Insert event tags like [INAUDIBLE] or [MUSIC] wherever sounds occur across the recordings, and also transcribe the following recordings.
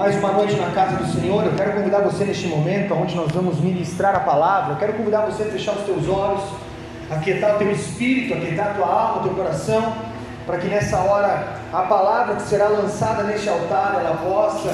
mais uma noite na casa do Senhor. Eu quero convidar você neste momento, onde nós vamos ministrar a palavra. Eu quero convidar você a fechar os teus olhos, aquietar o teu espírito, aquietar a tua alma, o teu coração, para que nessa hora a palavra que será lançada neste altar ela possa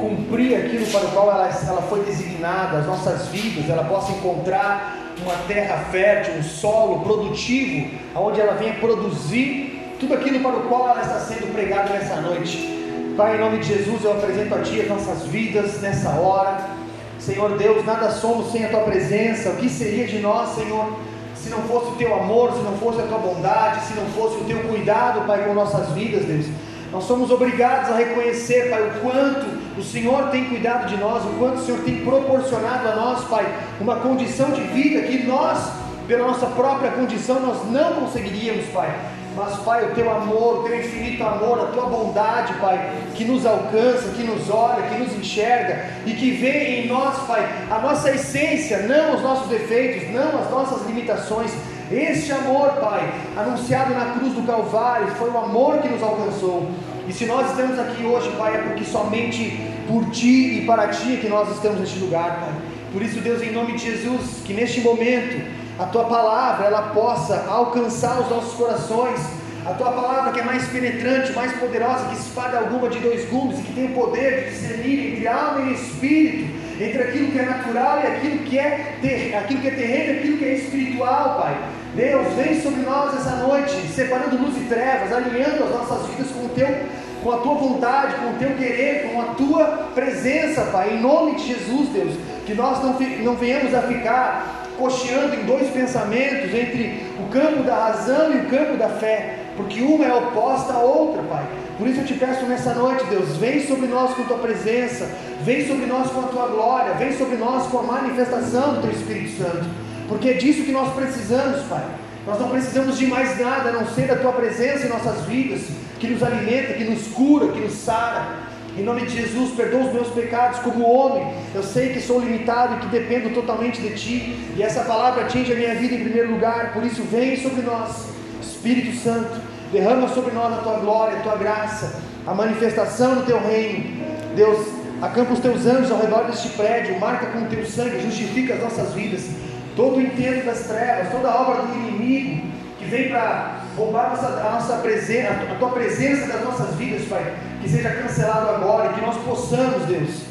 cumprir aquilo para o qual ela, ela foi designada, as nossas vidas, ela possa encontrar uma terra fértil, um solo produtivo, onde ela venha produzir tudo aquilo para o qual ela está sendo pregada nessa noite. Pai, em nome de Jesus, eu apresento a Ti as nossas vidas nessa hora. Senhor Deus, nada somos sem a Tua presença. O que seria de nós, Senhor, se não fosse o Teu amor, se não fosse a Tua bondade, se não fosse o Teu cuidado, Pai, com nossas vidas, Deus? Nós somos obrigados a reconhecer, Pai, o quanto o Senhor tem cuidado de nós, o quanto o Senhor tem proporcionado a nós, Pai, uma condição de vida que nós, pela nossa própria condição, nós não conseguiríamos, Pai. Mas, Pai, o teu amor, o teu infinito amor, a tua bondade, Pai, que nos alcança, que nos olha, que nos enxerga e que vê em nós, Pai, a nossa essência, não os nossos defeitos, não as nossas limitações. Este amor, Pai, anunciado na cruz do Calvário, foi o amor que nos alcançou. E se nós estamos aqui hoje, Pai, é porque somente por Ti e para Ti é que nós estamos neste lugar, Pai. Por isso, Deus, em nome de Jesus, que neste momento a tua palavra ela possa alcançar os nossos corações. A tua palavra que é mais penetrante, mais poderosa que espada alguma de dois gumes e que tem o poder de discernir entre alma e espírito, entre aquilo que é natural e aquilo que é, ter, aquilo que é terreno e aquilo que é espiritual, Pai. Deus, vem sobre nós essa noite, separando luz e trevas, alinhando as nossas vidas com o teu com a tua vontade, com o teu querer, com a tua presença, Pai, em nome de Jesus, Deus, que nós não, não venhamos a ficar cocheando em dois pensamentos, entre o campo da razão e o campo da fé, porque uma é oposta à outra, Pai. Por isso eu te peço nessa noite, Deus, vem sobre nós com a tua presença, vem sobre nós com a tua glória, vem sobre nós com a manifestação do teu Espírito Santo, porque é disso que nós precisamos, Pai. Nós não precisamos de mais nada a não ser da tua presença em nossas vidas, que nos alimenta, que nos cura, que nos sara. Em nome de Jesus, perdoa os meus pecados como homem. Eu sei que sou limitado e que dependo totalmente de Ti. E essa palavra atinge a minha vida em primeiro lugar. Por isso, vem sobre nós, Espírito Santo. Derrama sobre nós a Tua glória, a Tua graça, a manifestação do Teu reino. Deus, acampa os Teus anjos ao redor deste prédio. Marca com o Teu sangue, justifica as nossas vidas. Todo o intento das trevas, toda a obra do inimigo que vem para roubar a nossa, a nossa a Tua presença das nossas vidas, Pai que seja cancelado agora e que nós possamos, Deus,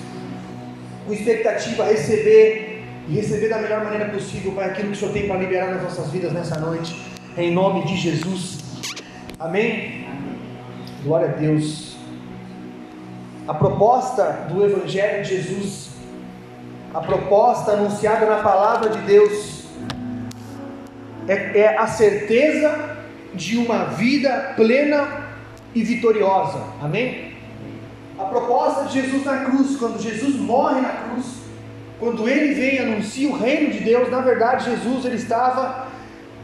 com expectativa, receber e receber da melhor maneira possível, Pai, aquilo que o Senhor tem para liberar nas nossas vidas nessa noite, em nome de Jesus. Amém? Glória a Deus. A proposta do Evangelho de Jesus, a proposta anunciada na palavra de Deus, é, é a certeza de uma vida plena e vitoriosa. Amém? A proposta de Jesus na cruz, quando Jesus morre na cruz, quando ele vem e anuncia o reino de Deus, na verdade Jesus ele estava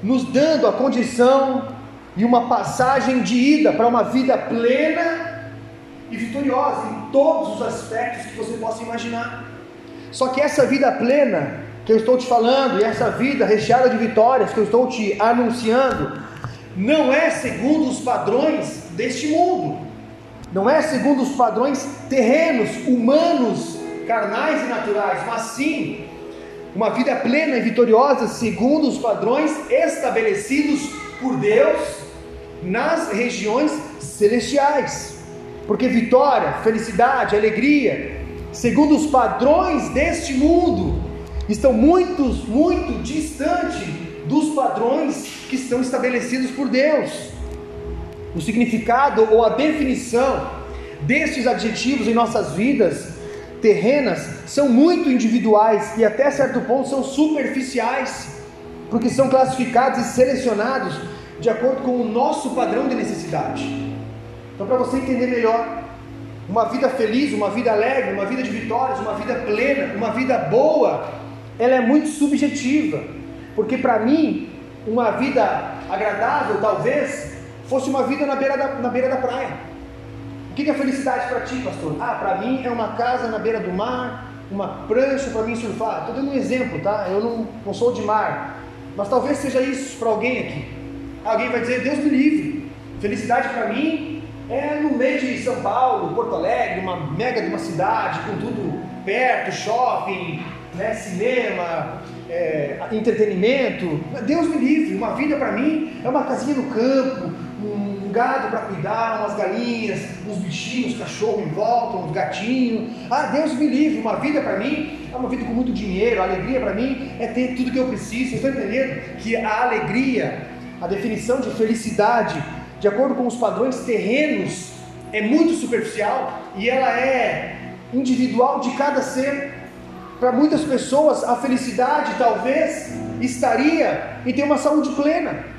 nos dando a condição e uma passagem de ida para uma vida plena e vitoriosa em todos os aspectos que você possa imaginar. Só que essa vida plena que eu estou te falando e essa vida recheada de vitórias que eu estou te anunciando, não é segundo os padrões deste mundo, não é segundo os padrões terrenos, humanos, carnais e naturais, mas sim uma vida plena e vitoriosa segundo os padrões estabelecidos por Deus nas regiões celestiais. Porque vitória, felicidade, alegria, segundo os padrões deste mundo, estão muito, muito distante dos padrões que estão estabelecidos por Deus. O significado ou a definição destes adjetivos em nossas vidas terrenas são muito individuais e até certo ponto são superficiais, porque são classificados e selecionados de acordo com o nosso padrão de necessidade. Então, para você entender melhor, uma vida feliz, uma vida alegre, uma vida de vitórias, uma vida plena, uma vida boa, ela é muito subjetiva. Porque para mim, uma vida agradável, talvez, fosse uma vida na beira da, na beira da praia. O que é felicidade para ti, pastor? Ah, para mim é uma casa na beira do mar, uma prancha para mim surfar. Estou dando um exemplo, tá? Eu não, não sou de mar. Mas talvez seja isso para alguém aqui. Alguém vai dizer, Deus me livre. Felicidade para mim é no meio de São Paulo, Porto Alegre, uma mega de uma cidade, com tudo perto, shopping, né, cinema, é, entretenimento. Deus me livre, uma vida para mim é uma casinha no campo, um gado para cuidar, umas galinhas, uns bichinhos, cachorro em volta, uns gatinhos. Ah, Deus me livre, uma vida para mim é uma vida com muito dinheiro. A alegria para mim é ter tudo que eu preciso. Vocês estão entendendo que a alegria, a definição de felicidade, de acordo com os padrões terrenos, é muito superficial e ela é individual de cada ser. Para muitas pessoas, a felicidade talvez estaria em ter uma saúde plena.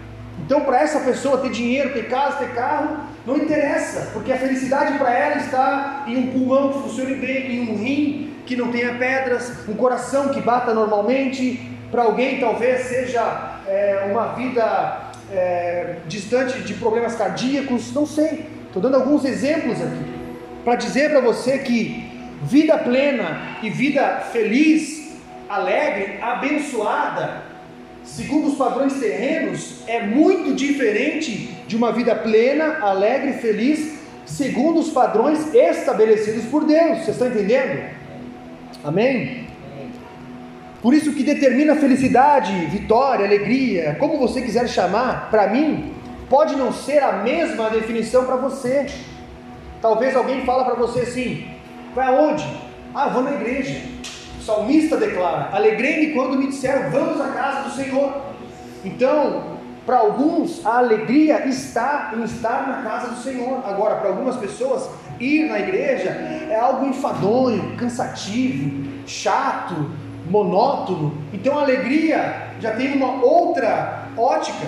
Então, para essa pessoa ter dinheiro, ter casa, ter carro, não interessa, porque a felicidade para ela está em um pulmão que funcione bem, em um rim que não tenha pedras, um coração que bata normalmente. Para alguém, talvez seja é, uma vida é, distante de problemas cardíacos, não sei. Estou dando alguns exemplos aqui para dizer para você que vida plena e vida feliz, alegre, abençoada, segundo os padrões terrenos, é muito diferente de uma vida plena, alegre, feliz, segundo os padrões estabelecidos por Deus. Você está entendendo? Amém? Por isso que determina felicidade, vitória, alegria, como você quiser chamar, para mim, pode não ser a mesma definição para você. Talvez alguém fala para você assim: vai aonde? Ah, vou na igreja. Salmista declara: Alegrei-me quando me disseram, vamos à casa do Senhor. Então, para alguns, a alegria está em estar na casa do Senhor. Agora, para algumas pessoas, ir na igreja é algo enfadonho, cansativo, chato, monótono. Então a alegria já tem uma outra ótica.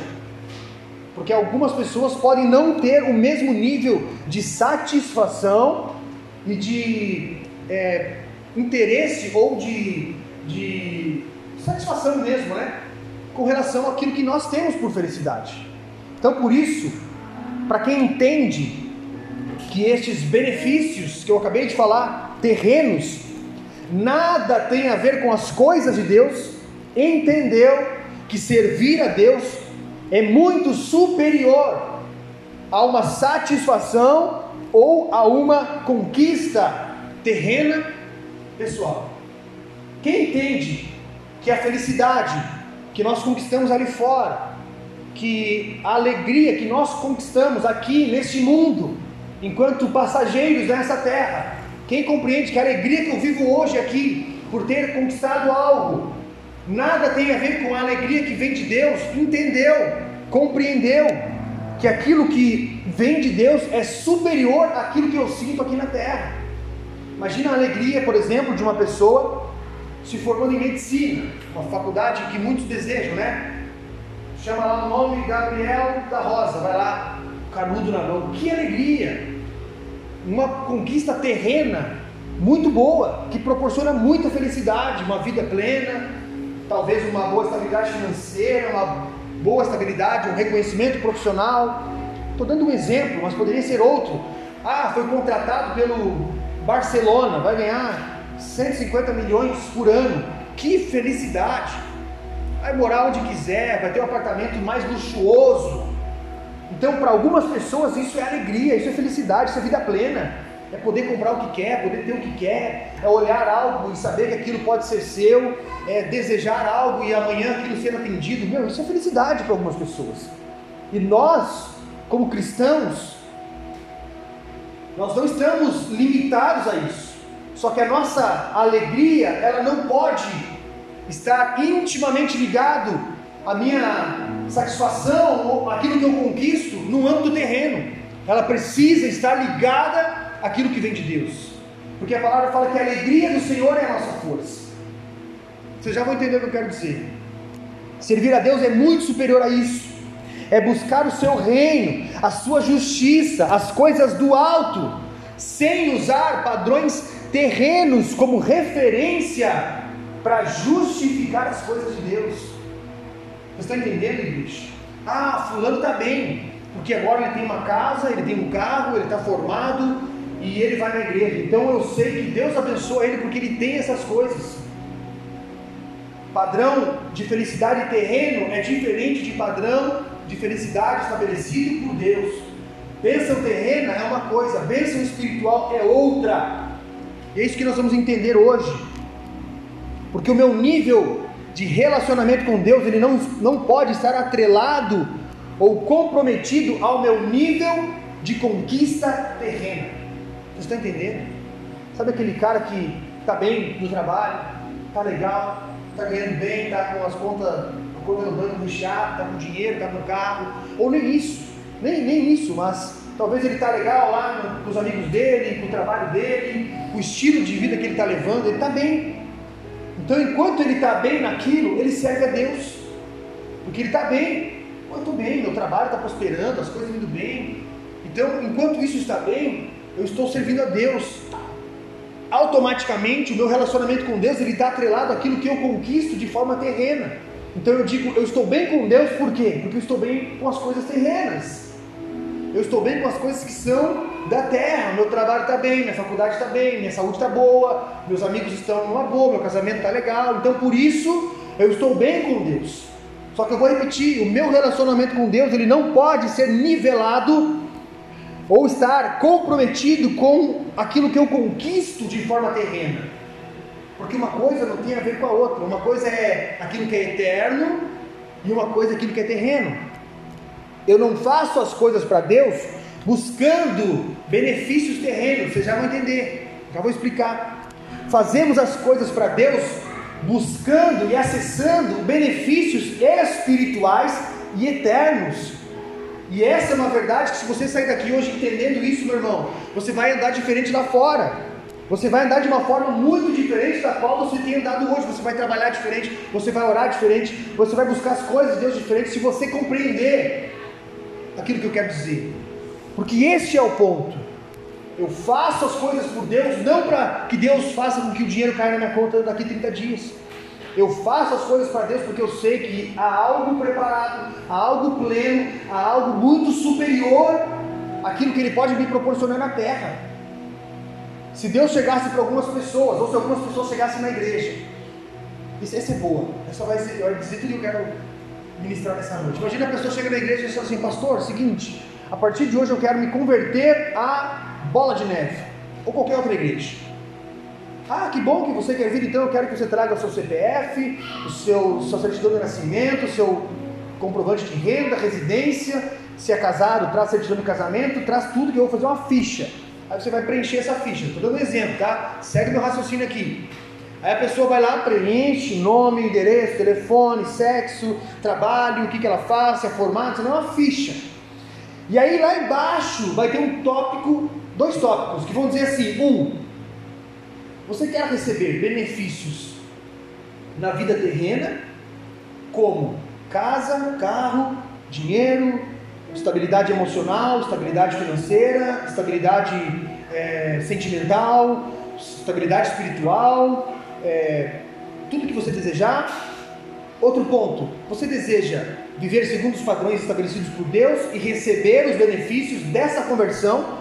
Porque algumas pessoas podem não ter o mesmo nível de satisfação e de é, interesse ou de, de satisfação mesmo, né? Com relação àquilo que nós temos por felicidade. Então, por isso, para quem entende que estes benefícios que eu acabei de falar, terrenos, nada tem a ver com as coisas de Deus, entendeu que servir a Deus é muito superior a uma satisfação ou a uma conquista terrena pessoal. Quem entende que a felicidade que nós conquistamos ali fora, que a alegria que nós conquistamos aqui neste mundo, enquanto passageiros nessa terra, quem compreende que a alegria que eu vivo hoje aqui, por ter conquistado algo, nada tem a ver com a alegria que vem de Deus, entendeu, compreendeu que aquilo que vem de Deus é superior àquilo que eu sinto aqui na terra. Imagina a alegria, por exemplo, de uma pessoa se formando em medicina, uma faculdade que muitos desejam, né? Chama lá o nome Gabriel da Rosa, vai lá, canudo na mão. Que alegria! uma conquista terrena muito boa, que proporciona muita felicidade, uma vida plena, talvez uma boa estabilidade financeira, uma boa estabilidade, um reconhecimento profissional. Estou dando um exemplo, mas poderia ser outro. Ah, foi contratado pelo Barcelona, vai ganhar 150 milhões por ano. Que felicidade! Vai morar onde quiser, vai ter um apartamento mais luxuoso, então, para algumas pessoas, isso é alegria, isso é felicidade, isso é vida plena. É poder comprar o que quer, poder ter o que quer, é olhar algo e saber que aquilo pode ser seu, é desejar algo e amanhã aquilo ser atendido. Meu, isso é felicidade para algumas pessoas. E nós, como cristãos, nós não estamos limitados a isso. Só que a nossa alegria, ela não pode estar intimamente ligado à minha satisfação ou aquilo que eu conquisto no âmbito terreno. Ela precisa estar ligada àquilo que vem de Deus. Porque a palavra fala que a alegria do Senhor é a nossa força. Vocês já vão entender o que eu quero dizer. Servir a Deus é muito superior a isso. É buscar o seu reino, a sua justiça, as coisas do alto, sem usar padrões terrenos como referência para justificar as coisas de Deus. Você está entendendo, igreja? Ah, fulano está bem, porque agora ele tem uma casa, ele tem um carro, ele está formado e ele vai na igreja. Então eu sei que Deus abençoa ele porque ele tem essas coisas. Padrão de felicidade terreno é diferente de padrão de felicidade estabelecido por Deus. Bênção terrena é uma coisa, bênção espiritual é outra. E é isso que nós vamos entender hoje. Porque o meu nível de relacionamento com Deus, ele não, não pode estar atrelado ou comprometido ao meu nível de conquista terrena. Vocês estão entendendo? Sabe aquele cara que está bem no trabalho, está legal, está ganhando bem, está com as contas, a conta no recheada, está com dinheiro, está no carro, ou nem isso, nem, nem isso, mas talvez ele está legal lá com os amigos dele, com o trabalho dele, com o estilo de vida que ele está levando, ele está bem. Então, enquanto ele está bem naquilo, ele serve a Deus, porque ele está bem. Estou bem, meu trabalho está prosperando, as coisas indo bem. Então, enquanto isso está bem, eu estou servindo a Deus. Automaticamente, o meu relacionamento com Deus ele está atrelado àquilo que eu conquisto de forma terrena. Então eu digo, eu estou bem com Deus por quê? Porque eu estou bem com as coisas terrenas. Eu estou bem com as coisas que são da terra. Meu trabalho está bem, minha faculdade está bem, minha saúde está boa, meus amigos estão numa boa, meu casamento está legal. Então por isso eu estou bem com Deus. Só que eu vou repetir, o meu relacionamento com Deus ele não pode ser nivelado ou estar comprometido com aquilo que eu conquisto de forma terrena. Porque uma coisa não tem a ver com a outra. Uma coisa é aquilo que é eterno e uma coisa é aquilo que é terreno. Eu não faço as coisas para Deus buscando benefícios terrenos, vocês já vão entender. Já vou explicar. Fazemos as coisas para Deus buscando e acessando benefícios espirituais e eternos. E essa é uma verdade que se você sair daqui hoje entendendo isso, meu irmão, você vai andar diferente lá fora. Você vai andar de uma forma muito diferente da qual você tem andado hoje. Você vai trabalhar diferente, você vai orar diferente, você vai buscar as coisas de Deus diferentes se você compreender aquilo que eu quero dizer. Porque este é o ponto. Eu faço as coisas por Deus, não para que Deus faça com que o dinheiro caia na minha conta daqui 30 dias. Eu faço as coisas para Deus porque eu sei que há algo preparado, há algo pleno, há algo muito superior àquilo que Ele pode me proporcionar na terra. Se Deus chegasse para algumas pessoas, ou se algumas pessoas chegassem na igreja, isso, essa é boa, essa vai, ser, vai dizer tudo que eu quero ministrar nessa noite. Imagina a pessoa chega na igreja e diz assim: Pastor, seguinte, a partir de hoje eu quero me converter a bola de neve, ou qualquer outra igreja. Ah, que bom que você quer vir, então eu quero que você traga o seu CPF, o seu, sua certidão de nascimento, o seu comprovante de renda, residência, se é casado, traz certidão de casamento, traz tudo que eu vou fazer uma ficha. Aí você vai preencher essa ficha. Estou dando um exemplo, tá? Segue meu raciocínio aqui. Aí a pessoa vai lá, preenche nome, endereço, telefone, sexo, trabalho, o que, que ela faz, se é formado, isso não é uma ficha. E aí lá embaixo vai ter um tópico, dois tópicos, que vão dizer assim: um, você quer receber benefícios na vida terrena, como casa, carro, dinheiro, estabilidade emocional, estabilidade financeira, estabilidade é, sentimental, estabilidade espiritual, é, tudo que você desejar. Outro ponto, você deseja viver segundo os padrões estabelecidos por Deus e receber os benefícios dessa conversão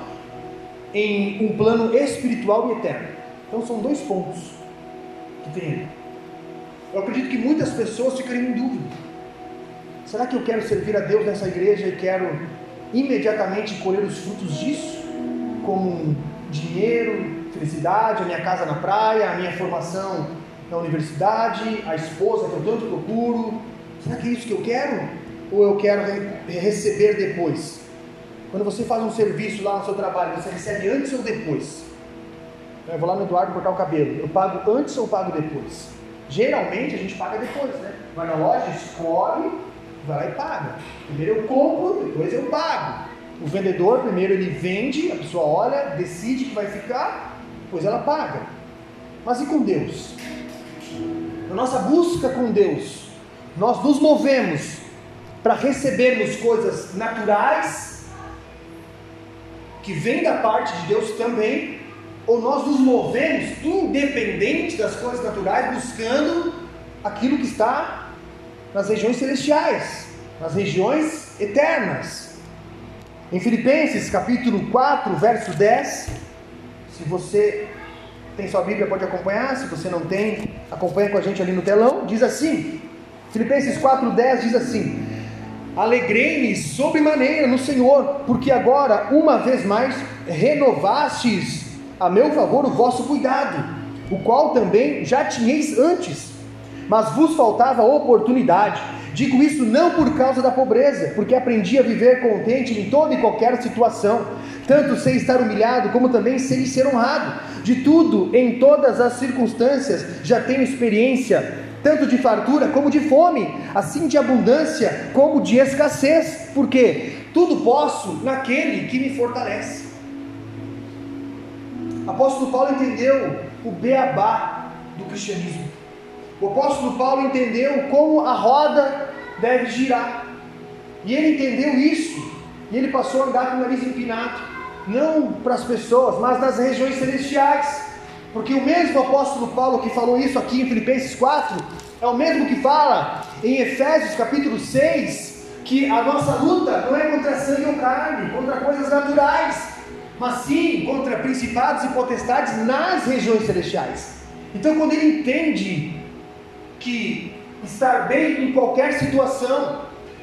em um plano espiritual e eterno. Então são dois pontos que tem. Eu acredito que muitas pessoas ficariam em dúvida. Será que eu quero servir a Deus nessa igreja e quero imediatamente colher os frutos disso? Como dinheiro, felicidade, a minha casa na praia, a minha formação na universidade, a esposa que eu tanto procuro. Será que é isso que eu quero? Ou eu quero receber depois? Quando você faz um serviço lá no seu trabalho, você recebe antes ou depois? Eu vou lá no Eduardo cortar o cabelo. Eu pago antes ou pago depois? Geralmente a gente paga depois, né? Vai na loja, escolhe, vai lá e paga. Primeiro eu compro, depois eu pago. O vendedor, primeiro ele vende, a pessoa olha, decide que vai ficar, depois ela paga. Mas e com Deus? Na nossa busca com Deus, nós nos movemos para recebermos coisas naturais que vêm da parte de Deus também, ou nós nos movemos independente das coisas naturais, buscando aquilo que está nas regiões celestiais, nas regiões eternas. Em Filipenses capítulo 4, verso 10, se você tem sua Bíblia, pode acompanhar, se você não tem, acompanha com a gente ali no telão, diz assim, Filipenses 4, 10 diz assim, Alegrei-me sobremaneira no Senhor, porque agora, uma vez mais, renovastes a meu favor o vosso cuidado, o qual também já tinhais antes, mas vos faltava oportunidade. Digo isso não por causa da pobreza, porque aprendi a viver contente em toda e qualquer situação, tanto sei estar humilhado, como também sei ser honrado. De tudo, em todas as circunstâncias, já tenho experiência tanto de fartura como de fome, assim de abundância como de escassez, porque tudo posso naquele que me fortalece. Apóstolo Paulo entendeu o beabá do cristianismo. O apóstolo Paulo entendeu como a roda deve girar. E ele entendeu isso, e ele passou a andar com o nariz empinado, não para as pessoas, mas nas regiões celestiais. Porque o mesmo apóstolo Paulo que falou isso aqui em Filipenses 4, é o mesmo que fala em Efésios capítulo 6, que a nossa luta não é contra sangue ou carne, contra coisas naturais, mas sim contra principados e potestades nas regiões celestiais. Então, quando ele entende que estar bem em qualquer situação,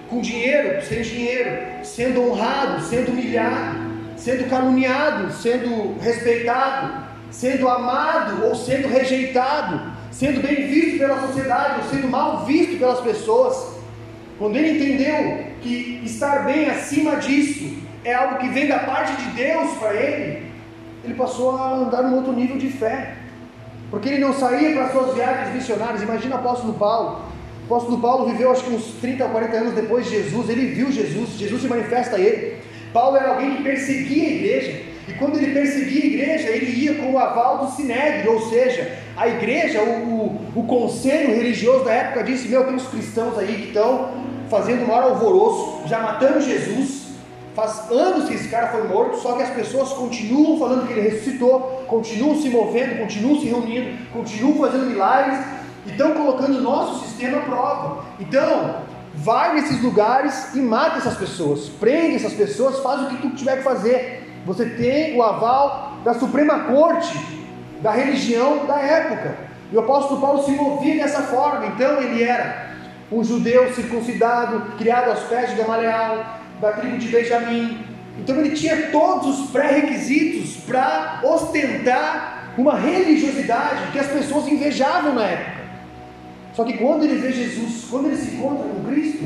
com dinheiro, sem dinheiro, sendo honrado, sendo humilhado, sendo caluniado, sendo respeitado, sendo amado ou sendo rejeitado, sendo bem visto pela sociedade ou sendo mal visto pelas pessoas. Quando ele entendeu que estar bem acima disso é algo que vem da parte de Deus para ele, ele passou a andar num outro nível de fé. Porque ele não saía para suas viagens missionárias. Imagina o apóstolo Paulo. O apóstolo Paulo viveu acho que uns 30 ou 40 anos depois de Jesus. Ele viu Jesus, Jesus se manifesta a ele. Paulo era alguém que perseguia a igreja. E quando ele perseguia a igreja, ele ia com o aval do Sinédrio, ou seja, a igreja, o, o, o conselho religioso da época disse: Meu, tem uns cristãos aí que estão fazendo o maior alvoroço, já matando Jesus. Faz anos que esse cara foi morto, só que as pessoas continuam falando que ele ressuscitou, continuam se movendo, continuam se reunindo, continuam fazendo milagres e estão colocando o nosso sistema à prova. Então, vai nesses lugares e mata essas pessoas, prende essas pessoas, faz o que tu tiver que fazer. Você tem o aval da Suprema Corte da religião da época. E o apóstolo Paulo se movia dessa forma. Então ele era um judeu circuncidado, criado aos pés de Gamaliel, da tribo de Benjamim. Então ele tinha todos os pré-requisitos para ostentar uma religiosidade que as pessoas invejavam na época. Só que quando ele vê Jesus, quando ele se encontra com Cristo,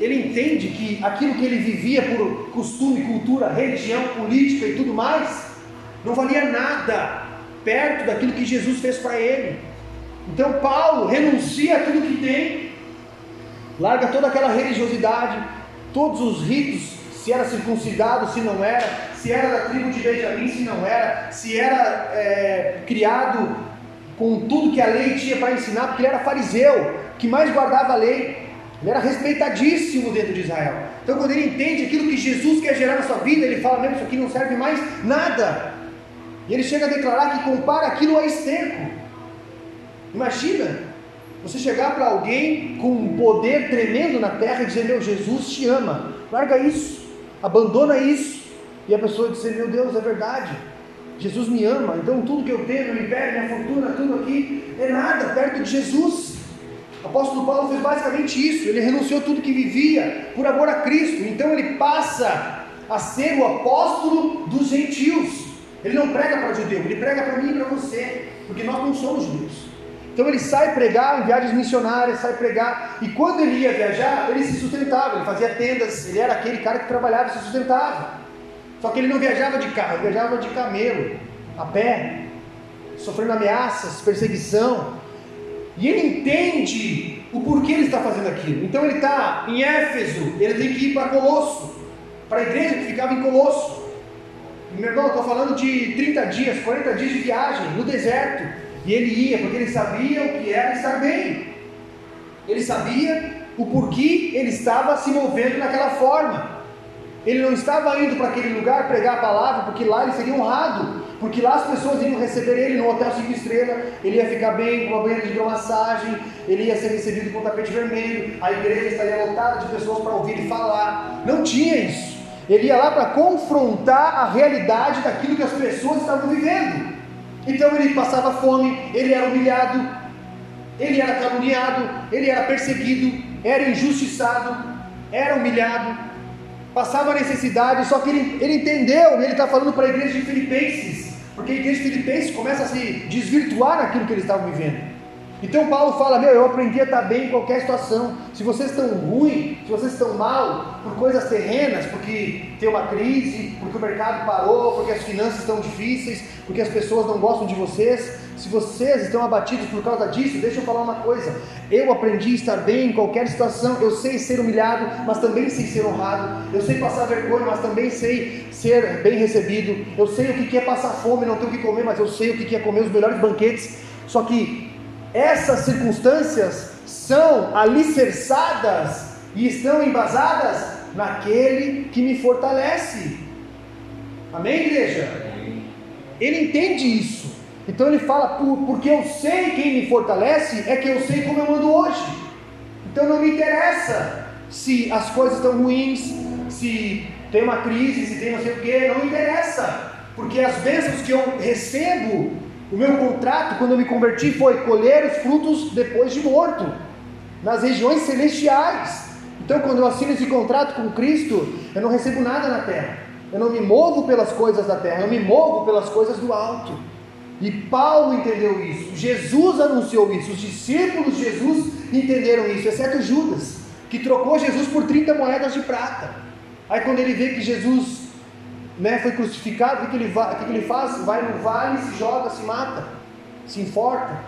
ele entende que aquilo que ele vivia por costume, cultura, religião, política e tudo mais, não valia nada perto daquilo que Jesus fez para ele. Então Paulo renuncia a tudo que tem, larga toda aquela religiosidade, todos os ritos, se era circuncidado, se não era, se era da tribo de Benjamim, se não era, se era é, criado com tudo que a lei tinha para ensinar, porque ele era fariseu, que mais guardava a lei. Ele era respeitadíssimo dentro de Israel. Então, quando ele entende aquilo que Jesus quer gerar na sua vida, ele fala: mesmo isso aqui não serve mais nada. E ele chega a declarar que compara aquilo a esterco. Imagina você chegar para alguém com um poder tremendo na terra e dizer: Meu, Jesus te ama, larga isso, abandona isso. E a pessoa dizer: Meu Deus, é verdade, Jesus me ama, então tudo que eu tenho, meu império, minha fortuna, tudo aqui é nada perto de Jesus. O apóstolo Paulo fez basicamente isso, ele renunciou tudo que vivia por amor a Cristo, então ele passa a ser o apóstolo dos gentios. Ele não prega para judeu, ele prega para mim e para você, porque nós não somos judeus. Então ele sai pregar em viagens missionárias, sai pregar, e quando ele ia viajar, ele se sustentava, ele fazia tendas, ele era aquele cara que trabalhava e se sustentava. Só que ele não viajava de carro, ele viajava de camelo, a pé, sofrendo ameaças, perseguição. E ele entende o porquê ele está fazendo aquilo. Então ele está em Éfeso, ele tem que ir para Colosso, para a igreja que ficava em Colosso. Meu irmão, estou falando de 30 dias, 40 dias de viagem no deserto. E ele ia porque ele sabia o que era estar bem. Ele sabia o porquê ele estava se movendo naquela forma. Ele não estava indo para aquele lugar pregar a palavra porque lá ele seria honrado, porque lá as pessoas iriam receber ele no hotel cinco estrelas, ele ia ficar bem com uma banheira de hidromassagem, ele ia ser recebido com um tapete vermelho, a igreja estaria lotada de pessoas para ouvir ele falar. Não tinha isso. Ele ia lá para confrontar a realidade daquilo que as pessoas estavam vivendo. Então ele passava fome, ele era humilhado, ele era caluniado, ele era perseguido, era injustiçado. era humilhado, passava necessidade, só que ele, ele entendeu, ele está falando para a igreja de Filipenses, porque a igreja de Filipenses começa a se desvirtuar naquilo que eles estavam vivendo. Então Paulo fala: Meu, eu aprendi a estar bem em qualquer situação. Se vocês estão ruim, se vocês estão mal por coisas terrenas, porque tem uma crise, porque o mercado parou, porque as finanças estão difíceis, porque as pessoas não gostam de vocês, se vocês estão abatidos por causa disso, deixa eu falar uma coisa. Eu aprendi a estar bem em qualquer situação. Eu sei ser humilhado, mas também sei ser honrado. Eu sei passar vergonha, mas também sei ser bem recebido. Eu sei o que é passar fome, não ter o que comer, mas eu sei o que é comer os melhores banquetes. Só que essas circunstâncias são alicerçadas e estão embasadas naquele que me fortalece. Amém, igreja? Ele entende isso. Então ele fala, porque eu sei quem me fortalece, é que eu sei como eu ando hoje. Então não me interessa se as coisas estão ruins, se tem uma crise, se tem não sei o que, não me interessa. Porque as bênçãos que eu recebo o meu contrato, quando eu me converti, foi colher os frutos depois de morto, nas regiões celestiais. Então, quando eu assino esse contrato com Cristo, eu não recebo nada na terra. Eu não me movo pelas coisas da terra, eu me movo pelas coisas do alto. E Paulo entendeu isso, Jesus anunciou isso, os discípulos de Jesus entenderam isso, exceto Judas, que trocou Jesus por 30 moedas de prata. Aí, quando ele vê que Jesus né, foi crucificado, o que, ele, o que ele faz? Vai no vale, se joga, se mata, se enforca.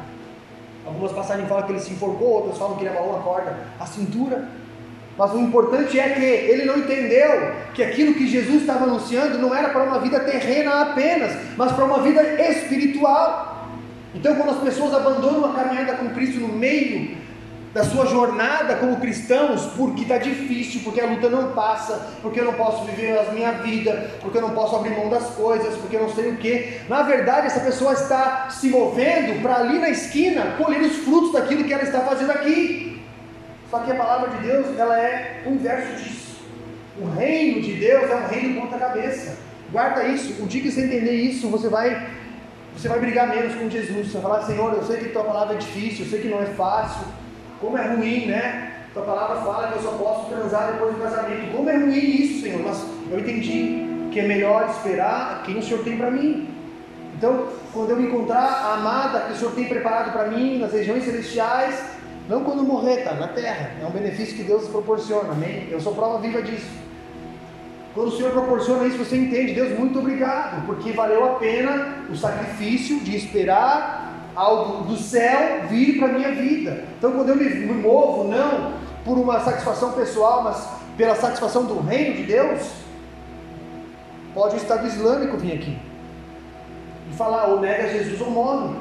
Algumas passagens falam que ele se enforcou, outras falam que ele amarrou uma corda à cintura. Mas o importante é que ele não entendeu que aquilo que Jesus estava anunciando não era para uma vida terrena apenas, mas para uma vida espiritual. Então, quando as pessoas abandonam a caminhada com Cristo no meio da sua jornada como cristãos, porque está difícil, porque a luta não passa, porque eu não posso viver a minha vida, porque eu não posso abrir mão das coisas, porque eu não sei o que. Na verdade, essa pessoa está se movendo para ali na esquina colher os frutos daquilo que ela está fazendo aqui. Só que a palavra de Deus, ela é o inverso disso. O reino de Deus é um reino ponta cabeça. Guarda isso. O dia que você entender isso, você vai você vai brigar menos com Jesus. Você vai falar, Senhor, eu sei que tua palavra é difícil, eu sei que não é fácil, como é ruim, né? Tua palavra fala que eu só posso transar depois do casamento. Como é ruim isso, Senhor? Mas eu entendi que é melhor esperar quem o Senhor tem para mim. Então, quando eu me encontrar a amada que o Senhor tem preparado para mim nas regiões celestiais, não quando morrer, tá? Na terra. É um benefício que Deus proporciona, amém? Eu sou prova viva disso. Quando o Senhor proporciona isso, você entende, Deus, muito obrigado, porque valeu a pena o sacrifício de esperar algo do céu vir para a minha vida. Então, quando eu me, movo, não por uma satisfação pessoal, mas pela satisfação do reino de Deus, pode o Estado Islâmico vir aqui e falar: ou nega Jesus ou morre.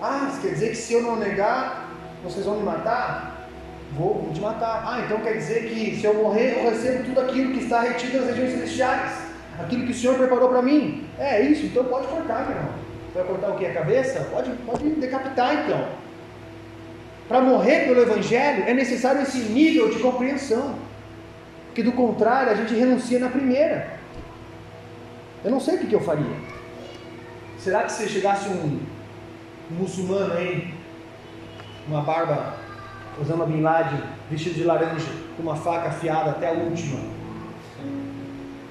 Ah, quer dizer que se eu não negar, vocês vão me matar? Vou, vou te matar. Ah, então quer dizer que se eu morrer, eu recebo tudo aquilo que está retido nas regiões celestiais, aquilo que o Senhor preparou para mim. É isso, então pode cortar, meu irmão. Vai cortar o que? A cabeça? Pode, pode decapitar então. Para morrer pelo Evangelho é necessário esse nível de compreensão. Porque do contrário a gente renuncia na primeira. Eu não sei o que, que eu faria. Será que se chegasse um, um muçulmano aí, uma barba, Osama Bin Laden, vestido de laranja, com uma faca afiada até a última,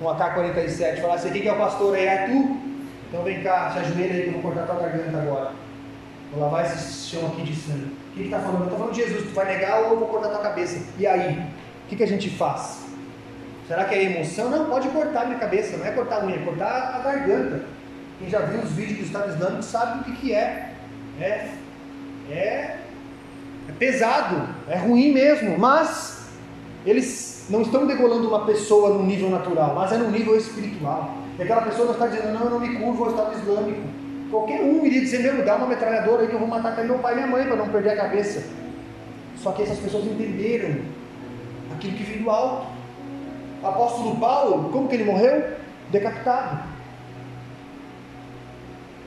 um AK-47, falasse: quem que é o pastor aí? É tu? Então vem cá, se ajoelha aí que eu vou cortar tua garganta agora. Vou lavar esse chão aqui de sangue. O que está falando? Eu estou falando de Jesus, tu vai negar ou eu vou cortar tua cabeça? E aí? O que, que a gente faz? Será que é emoção? Não, pode cortar minha cabeça, não é cortar a unha, é cortar a garganta. Quem já viu os vídeos do Estado Islâmico sabe o que, que é. É, é. É pesado, é ruim mesmo, mas eles não estão degolando uma pessoa no nível natural, mas é no nível espiritual. E aquela pessoa não está dizendo, não, eu não me curvo ao Estado Islâmico. Qualquer um iria dizer, meu, dá uma metralhadora aí que eu vou matar até meu pai e minha mãe para não perder a cabeça. Só que essas pessoas entenderam aquilo que veio do alto. Apóstolo Paulo, como que ele morreu? Decapitado.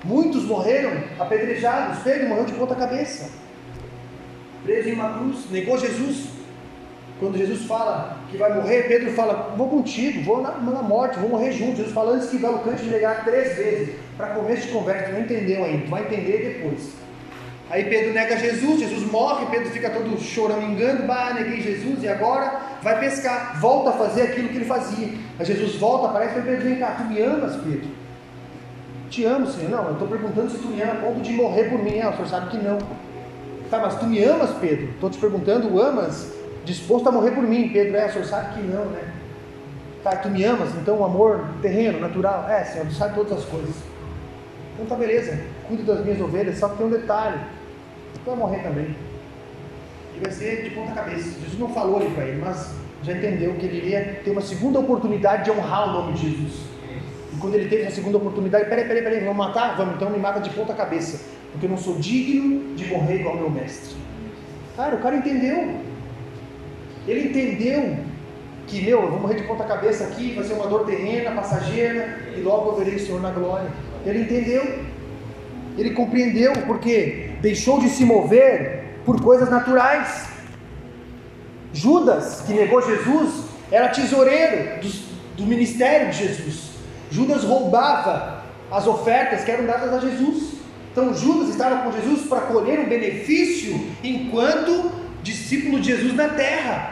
Muitos morreram apedrejados. Pedro morreu de ponta cabeça. Preso em uma cruz, negou Jesus. Quando Jesus fala que vai morrer, Pedro fala: Vou contigo, vou na, na morte, vou morrer junto. Jesus fala antes que vai o cante negar três vezes. Para começo de conversa, não entendeu ainda, vai entender depois. Aí Pedro nega Jesus, Jesus morre, Pedro fica todo chorando, engano, bah, neguei Jesus, e agora? vai pescar, volta a fazer aquilo que ele fazia. Aí Jesus volta, aparece e Pedro, vem cá, tu me amas, Pedro? Te amo, Senhor. Não, eu estou perguntando se tu me ama a ponto de morrer por mim. Ah, o Senhor sabe que não. Tá, mas tu me amas, Pedro? Estou te perguntando, amas? Disposto a morrer por mim, Pedro? É, o Senhor sabe que não, né? Tá, tu me amas? Então o amor terreno, natural? É, Senhor, tu sabe todas as coisas. Então tá beleza, cuide das minhas ovelhas, só que tem um detalhe. Tu vai morrer também. E vai ser de ponta cabeça. Jesus não falou ali para ele, mas já entendeu que ele iria ter uma segunda oportunidade de honrar o nome de Jesus. E quando ele teve essa segunda oportunidade, peraí, peraí, peraí, vamos matar? Vamos, então me mata de ponta cabeça. Porque eu não sou digno de morrer igual meu mestre. Cara, o cara entendeu. Ele entendeu que, meu, eu vou morrer de ponta cabeça aqui, vai ser uma dor terrena, passageira, e logo eu verei o Senhor na glória. Ele entendeu. Ele compreendeu, porque deixou de se mover por coisas naturais. Judas, que negou Jesus, era tesoureiro do, do ministério de Jesus. Judas roubava as ofertas que eram dadas a Jesus. Então Judas estava com Jesus para colher um benefício enquanto discípulo de Jesus na terra.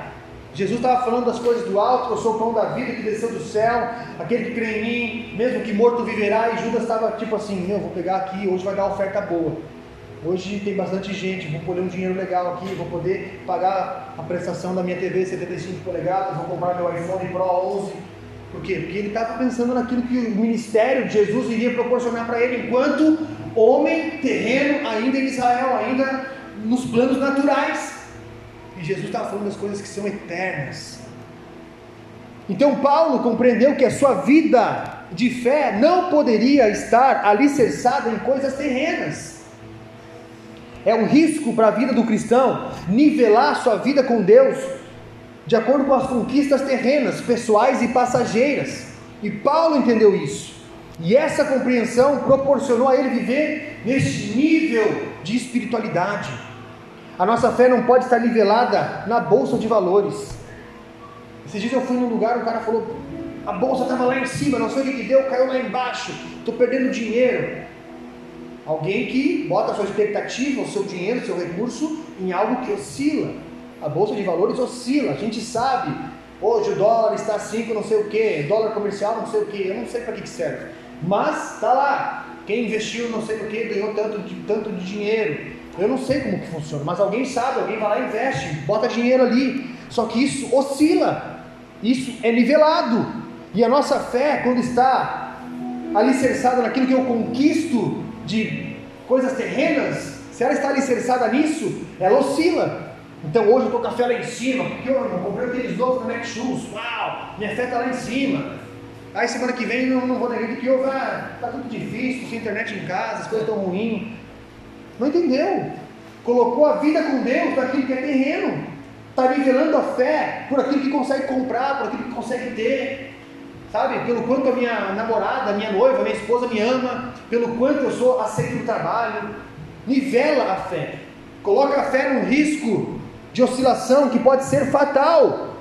Jesus estava falando das coisas do alto, eu sou o pão da vida que desceu do céu, aquele que crê em mim, mesmo que morto viverá, e Judas estava tipo assim, meu, vou pegar aqui, hoje vai dar oferta boa. Hoje tem bastante gente, vou colher um dinheiro legal aqui, vou poder pagar a prestação da minha TV 75 polegadas, vou comprar meu iPhone Pro 11. Por quê? Porque ele estava pensando naquilo que o ministério de Jesus iria proporcionar para ele, enquanto homem terreno, ainda em Israel, ainda nos planos naturais. E Jesus estava falando das coisas que são eternas. Então Paulo compreendeu que a sua vida de fé não poderia estar alicerçada em coisas terrenas. É um risco para a vida do cristão nivelar sua vida com Deus de acordo com as conquistas terrenas, pessoais e passageiras. E Paulo entendeu isso. E essa compreensão proporcionou a ele viver neste nível de espiritualidade. A nossa fé não pode estar nivelada na bolsa de valores. Esses dias eu fui num lugar, o cara falou: a bolsa estava lá em cima, não sei o que deu, caiu lá embaixo, estou perdendo dinheiro. Alguém que bota a sua expectativa, o seu dinheiro, o seu recurso em algo que oscila. A bolsa de valores oscila, a gente sabe. Hoje o dólar está 5, não sei o que, dólar comercial, não sei o que, eu não sei para que, que serve. Mas está lá. Quem investiu não sei o que ganhou tanto de, tanto de dinheiro. Eu não sei como que funciona, mas alguém sabe, alguém vai lá e investe, bota dinheiro ali. Só que isso oscila, isso é nivelado. E a nossa fé, quando está alicerçada naquilo que eu conquisto de coisas terrenas, se ela está alicerçada nisso, ela oscila. Então hoje eu estou com a fé lá em cima, porque eu comprei um tênis novo no uau, minha fé está lá em cima. Aí semana que vem eu não vou negar que eu ah, tá tudo difícil, sem internet em casa, as coisas estão ruins. Não entendeu? Colocou a vida com Deus naquilo que é terreno. Está nivelando a fé por aquilo que consegue comprar, por aquilo que consegue ter. Sabe? Pelo quanto a minha namorada, a minha noiva, a minha esposa me ama, pelo quanto eu sou aceito no trabalho. Nivela a fé. Coloca a fé num risco de oscilação que pode ser fatal.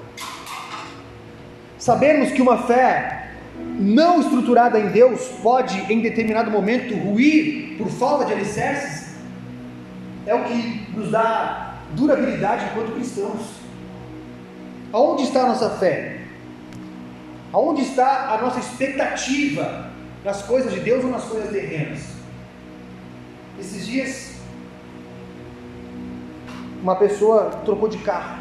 Sabemos que uma fé não estruturada em Deus pode, em determinado momento, ruir por falta de alicerces é o que nos dá durabilidade enquanto cristãos. Aonde está a nossa fé? Aonde está a nossa expectativa nas coisas de Deus ou nas coisas terrenas? Esses dias, uma pessoa trocou de carro.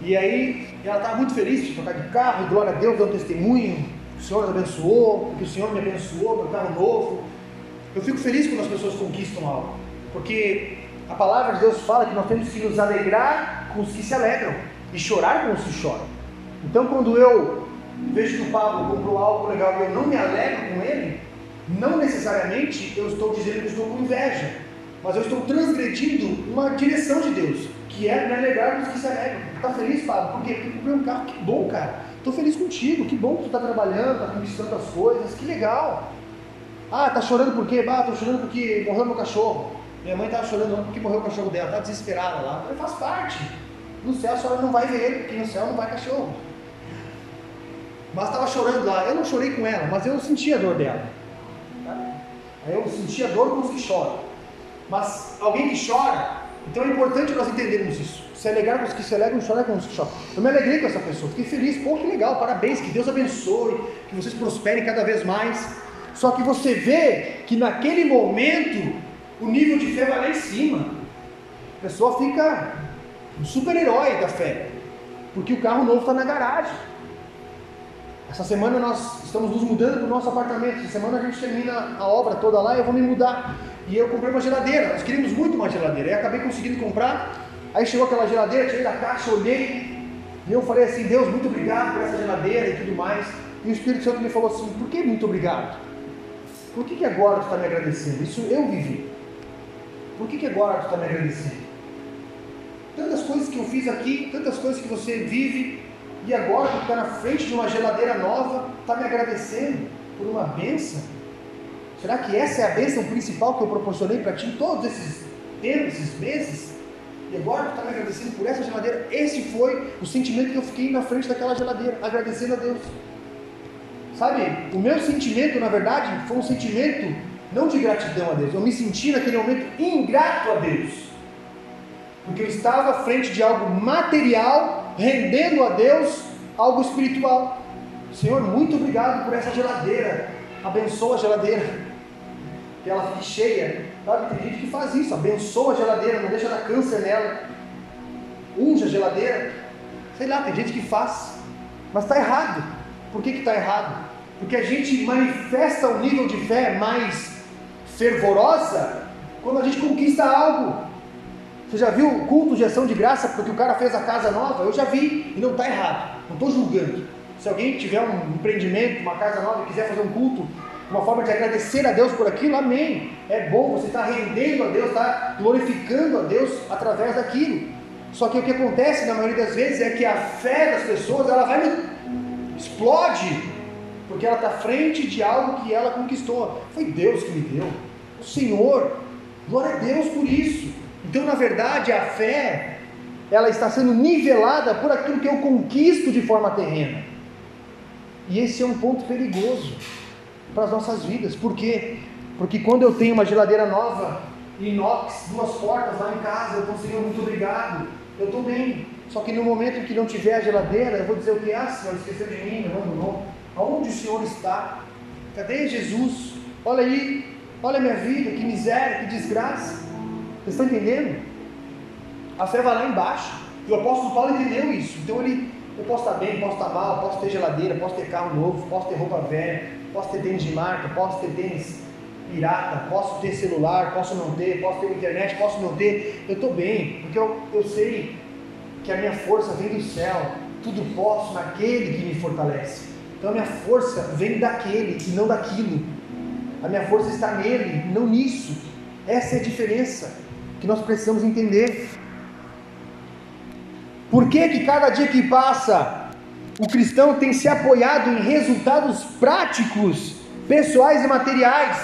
E aí, ela estava muito feliz de trocar de carro, glória a Deus, deu um testemunho, o Senhor nos abençoou, que o Senhor me abençoou, meu carro novo. Eu fico feliz quando as pessoas conquistam algo. Porque a palavra de Deus fala que nós temos que nos alegrar com os que se alegram e chorar com os que choram. Então, quando eu vejo que o Pablo comprou algo legal e eu não me alegro com ele, não necessariamente eu estou dizendo que estou com inveja, mas eu estou transgredindo uma direção de Deus, que é me alegrar com os que se alegram. Está feliz, Pablo? Por quê? Porque comprei um carro, que bom, cara. Estou feliz contigo, que bom que tu está trabalhando, está conquistando as coisas, que legal. Ah, está chorando por quê? Ah, estou chorando porque morreu meu cachorro. Minha mãe estava chorando porque morreu o cachorro dela, estava desesperada lá. Eu faz parte. No céu a senhora não vai ver ele, porque no céu não vai cachorro. Mas estava chorando lá. Eu não chorei com ela, mas eu senti a dor dela. Tá? Eu senti a dor com os que choram. Mas alguém que chora, então é importante nós entendermos isso. Se alegrar com os que se alegram, chorar com os que choram. Eu me alegrei com essa pessoa, fiquei feliz. Pô, que legal, parabéns, que Deus abençoe, que vocês prosperem cada vez mais. Só que você vê que naquele momento o nível de fé vai lá em cima. A pessoa fica um super-herói da fé, porque o carro novo está na garagem. Essa semana nós estamos nos mudando para o nosso apartamento. Essa semana a gente termina a obra toda lá e eu vou me mudar. E eu comprei uma geladeira. Nós queríamos muito uma geladeira. E acabei conseguindo comprar. Aí chegou aquela geladeira, tirei da caixa, olhei. E eu falei assim: Deus, muito obrigado por essa geladeira e tudo mais. E o Espírito Santo me falou assim: Por que muito obrigado? Por que, que agora tu está me agradecendo? Isso eu vivi. Por que, que agora tu está me agradecendo? Tantas coisas que eu fiz aqui, tantas coisas que você vive, e agora tu está na frente de uma geladeira nova, está me agradecendo por uma bênção? Será que essa é a bênção principal que eu proporcionei para ti todos esses tempos, esses meses? E agora tu está me agradecendo por essa geladeira? Esse foi o sentimento que eu fiquei na frente daquela geladeira, agradecendo a Deus. Sabe, o meu sentimento, na verdade, foi um sentimento não de gratidão a Deus. Eu me senti naquele momento ingrato a Deus. Porque eu estava à frente de algo material, rendendo a Deus algo espiritual. Senhor, muito obrigado por essa geladeira. Abençoa a geladeira. Que ela fique cheia. Sabe, tem gente que faz isso, abençoa a geladeira, não deixa dar câncer nela. Unge a geladeira. Sei lá, tem gente que faz. Mas está errado. Por que está errado? Porque a gente manifesta um nível de fé mais fervorosa quando a gente conquista algo. Você já viu culto de ação de graça porque o cara fez a casa nova? Eu já vi e não está errado, não estou julgando. Se alguém tiver um empreendimento, uma casa nova e quiser fazer um culto, uma forma de agradecer a Deus por aquilo, amém. É bom, você está rendendo a Deus, está glorificando a Deus através daquilo. Só que o que acontece na maioria das vezes é que a fé das pessoas ela vai explode porque ela está frente de algo que ela conquistou. Foi Deus que me deu, o Senhor, glória a Deus por isso. Então, na verdade, a fé, ela está sendo nivelada por aquilo que eu conquisto de forma terrena. E esse é um ponto perigoso para as nossas vidas. Por quê? Porque quando eu tenho uma geladeira nova, inox, duas portas lá em casa, eu consigo, muito obrigado, eu estou bem. Só que no momento que não tiver a geladeira, eu vou dizer o que? Ah, Senhor, esqueceu de mim, me abandonou. Aonde o Senhor está? Cadê Jesus? Olha aí, olha a minha vida, que miséria, que desgraça. Vocês estão entendendo? A fé vai lá embaixo. E o apóstolo Paulo entendeu isso. Então ele, eu posso estar bem, posso estar mal, posso ter geladeira, posso ter carro novo, posso ter roupa velha, posso ter tênis de marca, posso ter tênis pirata, posso ter celular, posso não ter, posso ter internet, posso não ter. Eu estou bem, porque eu, eu sei que a minha força vem do céu. Tudo posso naquele que me fortalece. Então a minha força vem daquele e não daquilo. A minha força está nele, não nisso. Essa é a diferença que nós precisamos entender. Por que que cada dia que passa o cristão tem se apoiado em resultados práticos, pessoais e materiais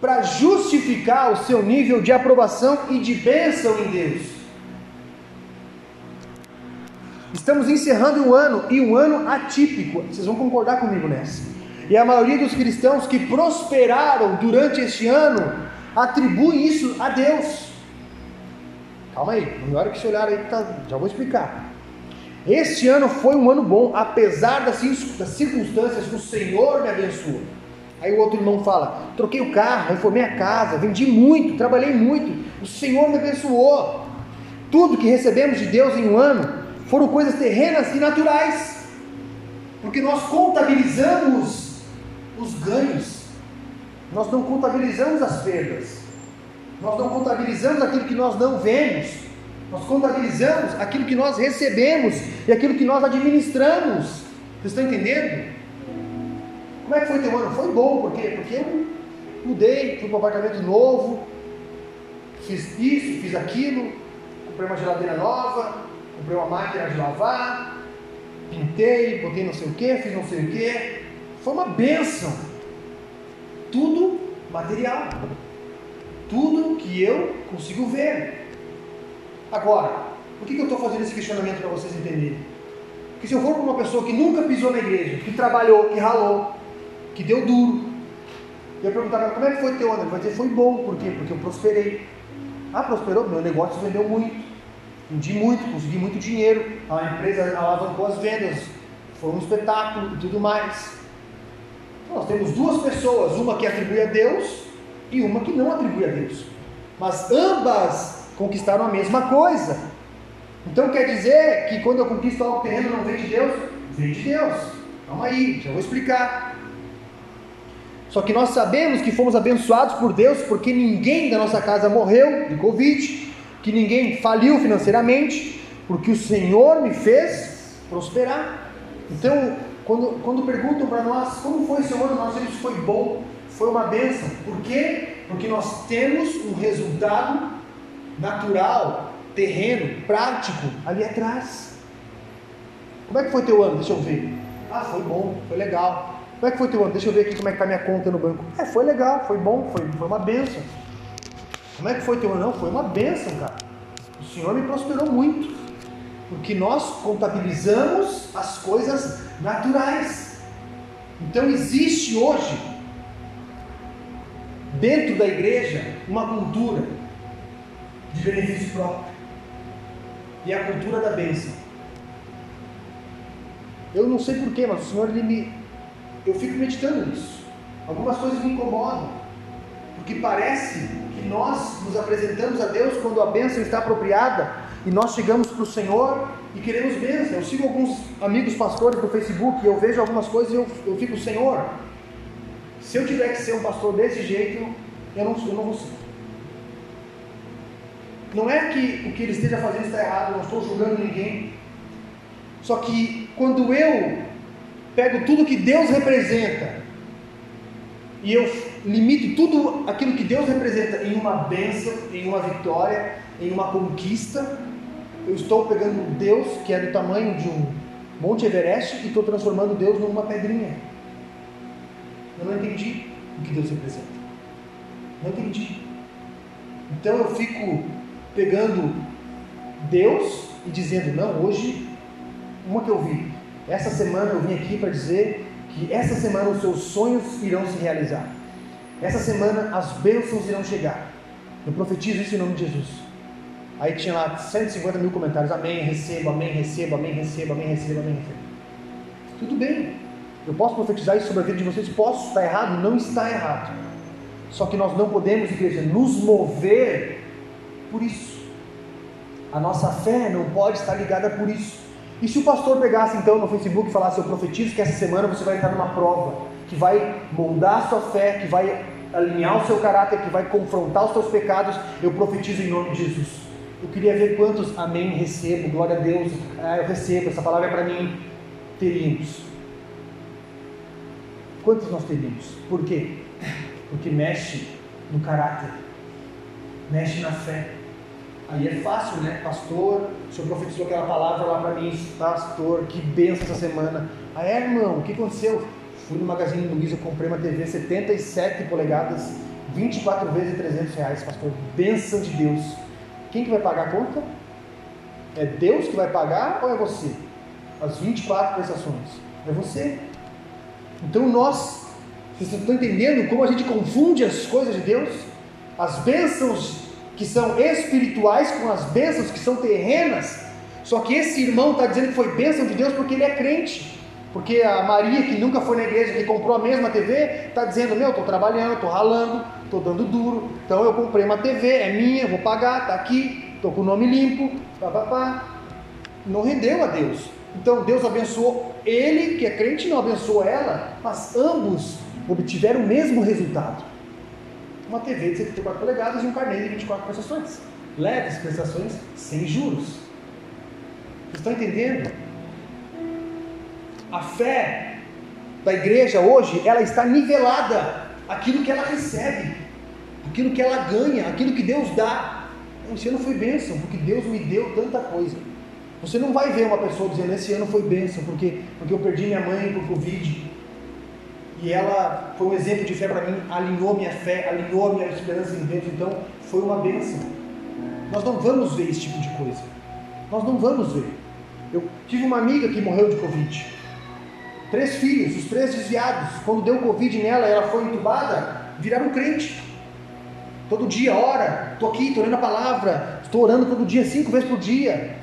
para justificar o seu nível de aprovação e de bênção em Deus? Estamos encerrando um ano e um ano atípico. Vocês vão concordar comigo nessa. E a maioria dos cristãos que prosperaram durante este ano atribui isso a Deus. Calma aí, não é hora que você olhar aí, tá, já vou explicar. Este ano foi um ano bom, apesar das, das circunstâncias que o Senhor me abençoou. Aí o outro irmão fala: troquei o carro, reformei a casa, vendi muito, trabalhei muito, o Senhor me abençoou. Tudo que recebemos de Deus em um ano foram coisas terrenas e naturais, porque nós contabilizamos os ganhos, nós não contabilizamos as perdas, nós não contabilizamos aquilo que nós não vemos, nós contabilizamos aquilo que nós recebemos e aquilo que nós administramos. Vocês estão entendendo? Como é que foi teu ano? Foi bom, por quê? Porque eu mudei, fui para um apartamento novo, fiz isso, fiz aquilo, comprei uma geladeira nova, comprei uma máquina de lavar, pintei, botei não sei o que, fiz não sei o que. Foi uma benção. Tudo material. Tudo que eu consigo ver. Agora, por que, eu estou fazendo esse questionamento para vocês entenderem? Porque se eu for para uma pessoa que nunca pisou na igreja, que trabalhou, que ralou, que deu duro, e eu perguntar como é que foi teu ano? Ele vai dizer, foi bom, por quê? Porque eu prosperei. Ah, prosperou? Meu negócio vendeu muito. Vendi muito, consegui muito dinheiro, a empresa alavancou as vendas, foi um espetáculo e tudo mais. Nós temos duas pessoas, uma que atribui a Deus e uma que não atribui a Deus. Mas ambas conquistaram a mesma coisa. Então quer dizer que quando eu conquisto algo terreno não vem de Deus? Vem de Deus. Calma aí, já vou explicar. Só que nós sabemos que fomos abençoados por Deus porque ninguém da nossa casa morreu de Covid, que ninguém faliu financeiramente, porque o Senhor me fez prosperar. Então, quando, quando perguntam para nós como foi esse ano, nós dizemos foi bom, foi uma bênção. Por quê? Porque nós temos um resultado natural, terreno, prático ali atrás. Como é que foi teu ano? Deixa eu ver. Ah, foi bom, foi legal. Como é que foi teu ano? Deixa eu ver aqui como é que está minha conta no banco. É, foi legal, foi bom, foi, foi uma bênção. Como é que foi teu ano? Não, foi uma bênção, cara. O Senhor me prosperou muito. Porque nós contabilizamos as coisas naturais. Então existe hoje, dentro da igreja, uma cultura de benefício próprio. E a cultura da bênção. Eu não sei porquê, mas o Senhor ele me. Eu fico meditando nisso. Algumas coisas me incomodam. Porque parece que nós nos apresentamos a Deus quando a bênção está apropriada e nós chegamos para o Senhor e queremos bênção. Eu sigo alguns amigos pastores no Facebook e eu vejo algumas coisas e eu, eu fico, Senhor, se eu tiver que ser um pastor desse jeito, eu não, eu não vou ser. Não é que o que ele esteja fazendo está errado, eu não estou julgando ninguém. Só que quando eu pego tudo que Deus representa e eu limito tudo aquilo que Deus representa em uma bênção, em uma vitória, em uma conquista, eu estou pegando Deus, que é do tamanho de um Monte Everest, e estou transformando Deus numa pedrinha. Eu não entendi o que Deus representa. Não entendi. Então eu fico pegando Deus e dizendo: não, hoje, uma que eu vi. Essa semana eu vim aqui para dizer que essa semana os seus sonhos irão se realizar. Essa semana as bênçãos irão chegar. Eu profetizo isso em nome de Jesus. Aí tinha lá 150 mil comentários. Amém, receba, amém, receba, amém, receba, amém, receba, amém, receba. Tudo bem. Eu posso profetizar isso sobre a vida de vocês? Posso. Está errado? Não está errado. Só que nós não podemos, igreja, nos mover por isso. A nossa fé não pode estar ligada por isso. E se o pastor pegasse então no Facebook e falasse: Eu profetizo que essa semana você vai entrar numa prova que vai moldar a sua fé, que vai alinhar o seu caráter, que vai confrontar os seus pecados, eu profetizo em nome de Jesus. Eu queria ver quantos amém recebo, glória a Deus, ah, eu recebo, essa palavra é para mim. Teríamos. Quantos nós teríamos? Por quê? Porque mexe no caráter, mexe na fé. Aí é fácil, né? Pastor, o senhor profetizou aquela palavra lá para mim, pastor, que benção essa semana. Aí, é, irmão, o que aconteceu? Fui no Magazine Luiza, comprei uma TV 77 polegadas, 24 vezes 300 reais, pastor. Benção de Deus. Quem que vai pagar a conta? É Deus que vai pagar ou é você? As 24 prestações. É você. Então nós, vocês estão entendendo como a gente confunde as coisas de Deus? As bênçãos que são espirituais com as bênçãos que são terrenas. Só que esse irmão está dizendo que foi bênção de Deus porque ele é crente. Porque a Maria, que nunca foi na igreja, que comprou a mesma TV, está dizendo: Meu, estou trabalhando, estou ralando, estou dando duro, então eu comprei uma TV, é minha, vou pagar, está aqui, estou com o nome limpo, papapá. Não rendeu a Deus. Então Deus abençoou ele, que é crente, não abençoou ela, mas ambos obtiveram o mesmo resultado uma TV de 74 polegadas e um carnê de 24 prestações. Leves prestações sem juros. Vocês estão entendendo? A fé da igreja hoje, ela está nivelada aquilo que ela recebe, aquilo que ela ganha, aquilo que Deus dá. Esse ano foi bênção, porque Deus me deu tanta coisa. Você não vai ver uma pessoa dizendo, esse ano foi bênção, porque, porque eu perdi minha mãe por Covid, e ela foi um exemplo de fé para mim, alinhou minha fé, alinhou minha esperança em Deus, então foi uma bênção. Nós não vamos ver esse tipo de coisa. Nós não vamos ver. Eu tive uma amiga que morreu de Covid. Três filhos, os três desviados. Quando deu Covid nela, ela foi entubada, viraram crente. Todo dia, ora. Estou aqui, estou lendo a palavra. Estou orando todo dia, cinco vezes por dia.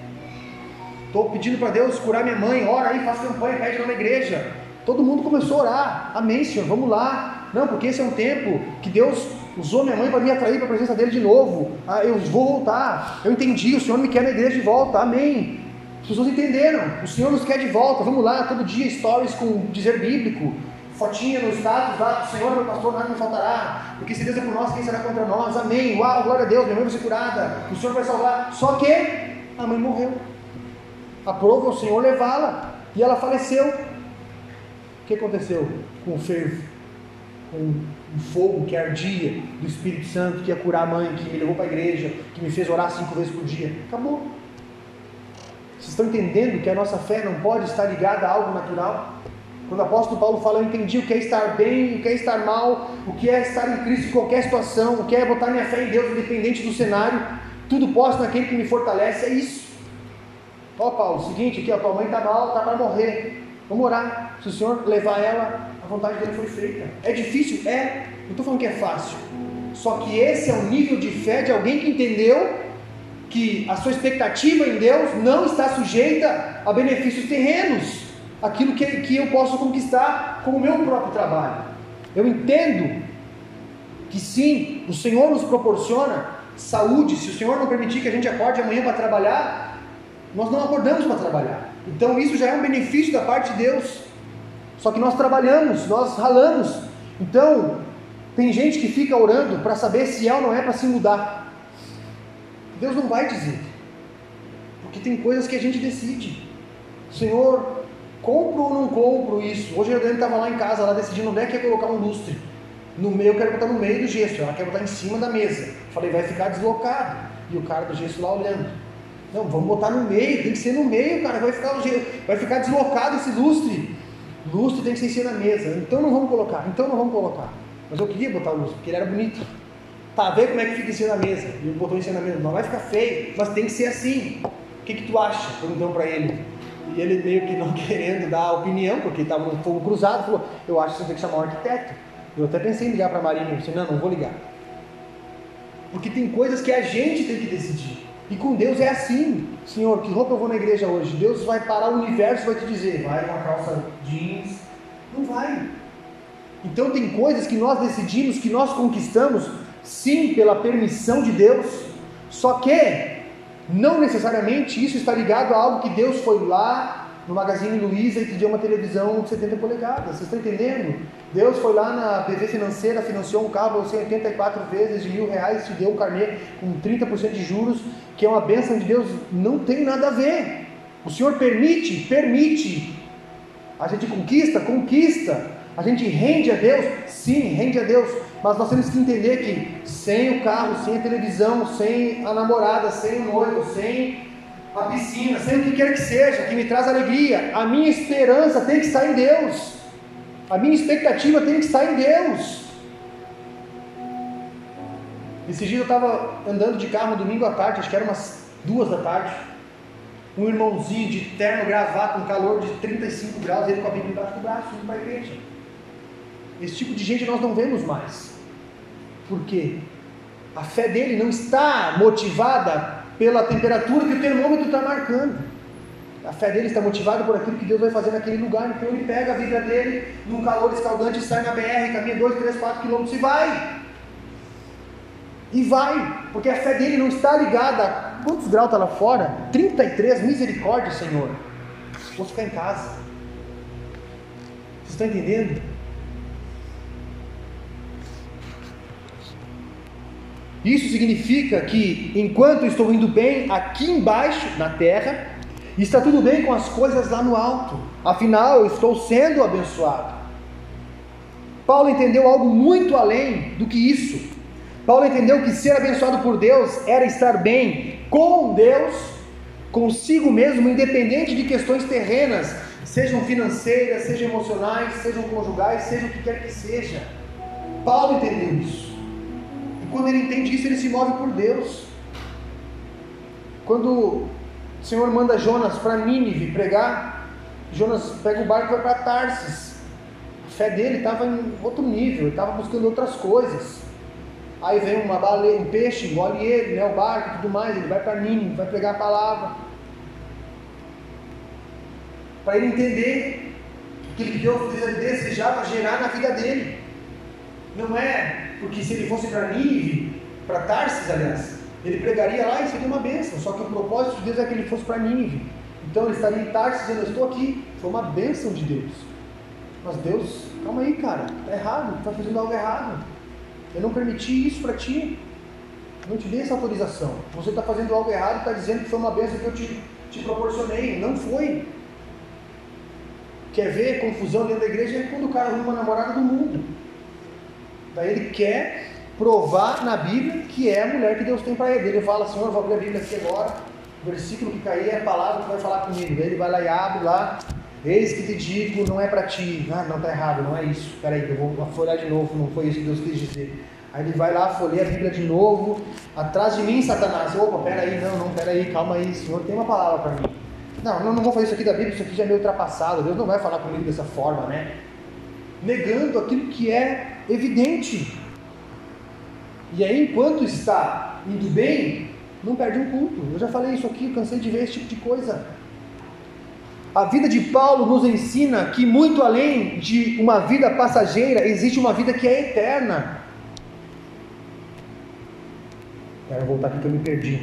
Estou pedindo para Deus curar minha mãe. Ora aí, faz campanha, pede lá na igreja. Todo mundo começou a orar. Amém, Senhor, vamos lá. Não, porque esse é um tempo que Deus usou minha mãe para me atrair para a presença dele de novo. Ah, eu vou voltar. Eu entendi, o Senhor me quer na igreja de volta. Amém. As pessoas entenderam. O Senhor nos quer de volta. Vamos lá, todo dia stories com dizer bíblico. Fotinha no status lá, Senhor, meu pastor, nada me faltará. Porque se Deus é por nós, quem será contra nós? Amém. Uau, glória a Deus, minha mãe vai ser curada. O Senhor vai salvar. Só que a mãe morreu. Aprova o Senhor levá-la. E ela faleceu. O que aconteceu com o fervo? Com um fogo que ardia do Espírito Santo, que ia curar a mãe, que me levou para a igreja, que me fez orar cinco vezes por dia. Acabou. Vocês estão entendendo que a nossa fé não pode estar ligada a algo natural? Quando o apóstolo Paulo fala, eu entendi o que é estar bem, o que é estar mal, o que é estar em Cristo em qualquer situação, o que é botar minha fé em Deus, independente do cenário, tudo posso naquele que me fortalece, é isso. Ó Paulo, seguinte, aqui a tua mãe está mal, está para morrer. Vamos orar. Se o Senhor levar ela, a vontade dele foi feita. É difícil? É. Não estou falando que é fácil. Só que esse é o nível de fé de alguém que entendeu que a sua expectativa em Deus não está sujeita a benefícios terrenos, aquilo que, que eu posso conquistar com o meu próprio trabalho. Eu entendo que sim, o Senhor nos proporciona saúde. Se o Senhor não permitir que a gente acorde amanhã para trabalhar, nós não acordamos para trabalhar. Então isso já é um benefício da parte de Deus. Só que nós trabalhamos, nós ralamos. Então, tem gente que fica orando para saber se é ou não é para se mudar. Deus não vai dizer. Porque tem coisas que a gente decide. Senhor, compro ou não compro isso? Hoje a Adriane estava lá em casa, lá decidindo onde é que ia colocar um lustre. No meio, eu quero botar no meio do gesso, ela quer botar em cima da mesa. Falei, vai ficar deslocado. E o cara do gesso lá olhando. Não, vamos botar no meio, tem que ser no meio, cara, vai ficar, vai ficar deslocado esse lustre. Lustre tem que ser em cima da mesa. Então não vamos colocar, então não vamos colocar. Mas eu queria botar o lustre, porque ele era bonito. Tá, vê como é que fica em cima da mesa. E ele botou em cima da mesa. Não vai ficar feio, mas tem que ser assim. O que, que tu acha? Perguntou para ele. E ele meio que não [LAUGHS] querendo dar opinião, porque estava no fogo cruzado, falou, eu acho que você tem que chamar um arquiteto. Eu até pensei em ligar para a Marinha, eu disse, não, não vou ligar. Porque tem coisas que a gente tem que decidir. E com Deus é assim. Senhor, que roupa eu vou na igreja hoje? Deus vai parar o universo e vai te dizer, vai com a calça jeans. Não vai. Então tem coisas que nós decidimos, que nós conquistamos, sim, pela permissão de Deus, só que não necessariamente isso está ligado a algo que Deus foi lá no Magazine Luiza e te deu uma televisão de 70 polegadas. Vocês estão entendendo? Deus foi lá na PV Financeira, financiou um carro você 84 vezes de mil reais, te deu um carnê com 30% de juros, que é uma bênção de Deus. Não tem nada a ver. O Senhor permite, permite. A gente conquista, conquista. A gente rende a Deus? Sim, rende a Deus. Mas nós temos que entender que sem o carro, sem a televisão, sem a namorada, sem o noivo, sem a piscina, sem o que quer que seja, que me traz alegria, a minha esperança tem que estar em Deus. A minha expectativa tem que estar em Deus. Esse dia eu estava andando de carro domingo à tarde, acho que era umas duas da tarde. Um irmãozinho de terno gravata, com calor de 35 graus, ele com a Bíblia embaixo do braço, indo para a igreja. Esse tipo de gente nós não vemos mais. Por quê? A fé dele não está motivada pela temperatura que o termômetro está marcando. A fé dele está motivada por aquilo que Deus vai fazer naquele lugar. Então ele pega a vida dele num calor escaldante, sai na BR, caminha 2, 3, 4 quilômetros e vai. E vai, porque a fé dele não está ligada a quantos graus está lá fora? 33, misericórdia, Senhor. Vou ficar em casa. Vocês estão entendendo? Isso significa que enquanto estou indo bem aqui embaixo, na terra, está tudo bem com as coisas lá no alto. Afinal, eu estou sendo abençoado. Paulo entendeu algo muito além do que isso. Paulo entendeu que ser abençoado por Deus era estar bem com Deus, consigo mesmo, independente de questões terrenas, sejam financeiras, sejam emocionais, sejam conjugais, seja o que quer que seja. Paulo entendeu isso quando ele entende isso, ele se move por Deus. Quando o Senhor manda Jonas para Nínive pregar, Jonas pega o barco e vai para Tarsis. A fé dele estava em outro nível, estava buscando outras coisas. Aí vem uma baleia, um peixe, engole ele, né, o barco e tudo mais, ele vai para Nínive, vai pregar a palavra. Para ele entender que Deus desejava gerar na vida dele. Não é porque se ele fosse para Nínive, para Tarsis, aliás, ele pregaria lá e seria uma bênção. Só que o propósito de Deus é que ele fosse para Nínive. Então ele estaria em Tarsis dizendo: Eu estou aqui. Foi uma bênção de Deus. Mas Deus, calma aí, cara, está errado, está fazendo algo errado. Eu não permiti isso para ti. Não te dei essa autorização. Você está fazendo algo errado e está dizendo que foi uma bênção que eu te, te proporcionei. Não foi. Quer ver confusão dentro da igreja é quando o cara arruma uma namorada do mundo. Daí ele quer provar na Bíblia que é a mulher que Deus tem para ele. Ele fala, Senhor, vou abrir a Bíblia aqui agora. O versículo que cair é a palavra que vai falar comigo. Daí ele vai lá e abre lá. Eis que te digo, não é para ti. Ah, não, está errado, não é isso. Espera aí, eu vou folhear de novo, não foi isso que Deus quis dizer. Aí ele vai lá, folheia a Bíblia de novo. Atrás de mim, Satanás. Opa, pera aí, não, não, pera aí, calma aí, Senhor, tem uma palavra para mim. Não, não, não vou fazer isso aqui da Bíblia, isso aqui já é meio ultrapassado. Deus não vai falar comigo dessa forma, né? Negando aquilo que é evidente. E aí, enquanto está indo bem, não perde um culto. Eu já falei isso aqui, cansei de ver esse tipo de coisa. A vida de Paulo nos ensina que, muito além de uma vida passageira, existe uma vida que é eterna. Quero voltar aqui que eu me perdi.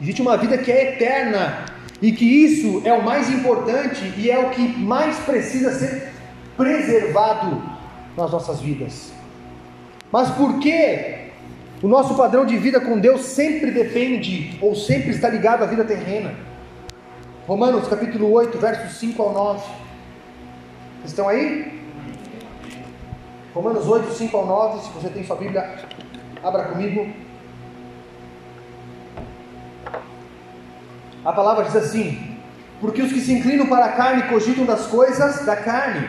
Existe uma vida que é eterna e que isso é o mais importante e é o que mais precisa ser preservado nas nossas vidas. Mas por que o nosso padrão de vida com Deus sempre depende ou sempre está ligado à vida terrena? Romanos capítulo 8, versos 5 ao 9. Estão aí? Romanos 8, 5 ao 9. Se você tem sua Bíblia, abra comigo. A palavra diz assim: Porque os que se inclinam para a carne cogitam das coisas da carne,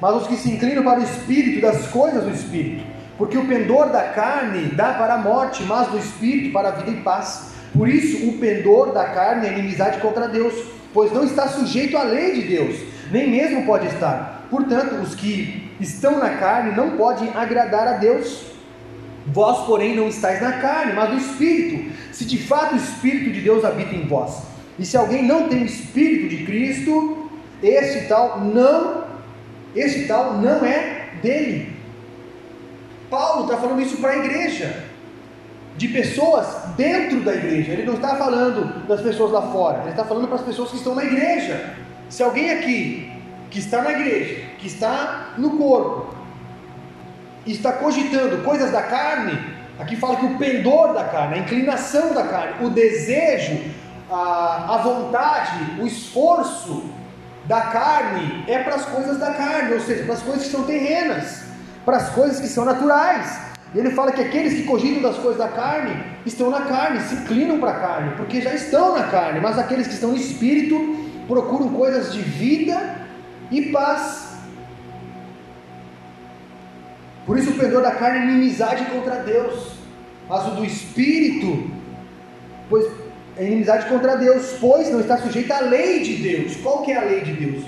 mas os que se inclinam para o espírito, das coisas do espírito. Porque o pendor da carne dá para a morte, mas do espírito para a vida e paz. Por isso, o pendor da carne é inimizade contra Deus, pois não está sujeito à lei de Deus, nem mesmo pode estar. Portanto, os que estão na carne não podem agradar a Deus. Vós, porém, não estáis na carne, mas no Espírito, se de fato o Espírito de Deus habita em vós. E se alguém não tem o Espírito de Cristo, esse tal não, esse tal não é dele. Paulo está falando isso para a igreja de pessoas dentro da igreja. Ele não está falando das pessoas lá fora, ele está falando para as pessoas que estão na igreja. Se alguém aqui que está na igreja, que está no corpo, está cogitando coisas da carne, aqui fala que o pendor da carne, a inclinação da carne, o desejo, a, a vontade, o esforço da carne é para as coisas da carne, ou seja, para as coisas que são terrenas, para as coisas que são naturais. Ele fala que aqueles que cogitam das coisas da carne estão na carne, se inclinam para a carne, porque já estão na carne, mas aqueles que estão no espírito procuram coisas de vida e paz. Por isso o pendor da carne é inimizade contra Deus, mas o do espírito, pois é inimizade contra Deus, pois não está sujeito à lei de Deus. Qual que é a lei de Deus?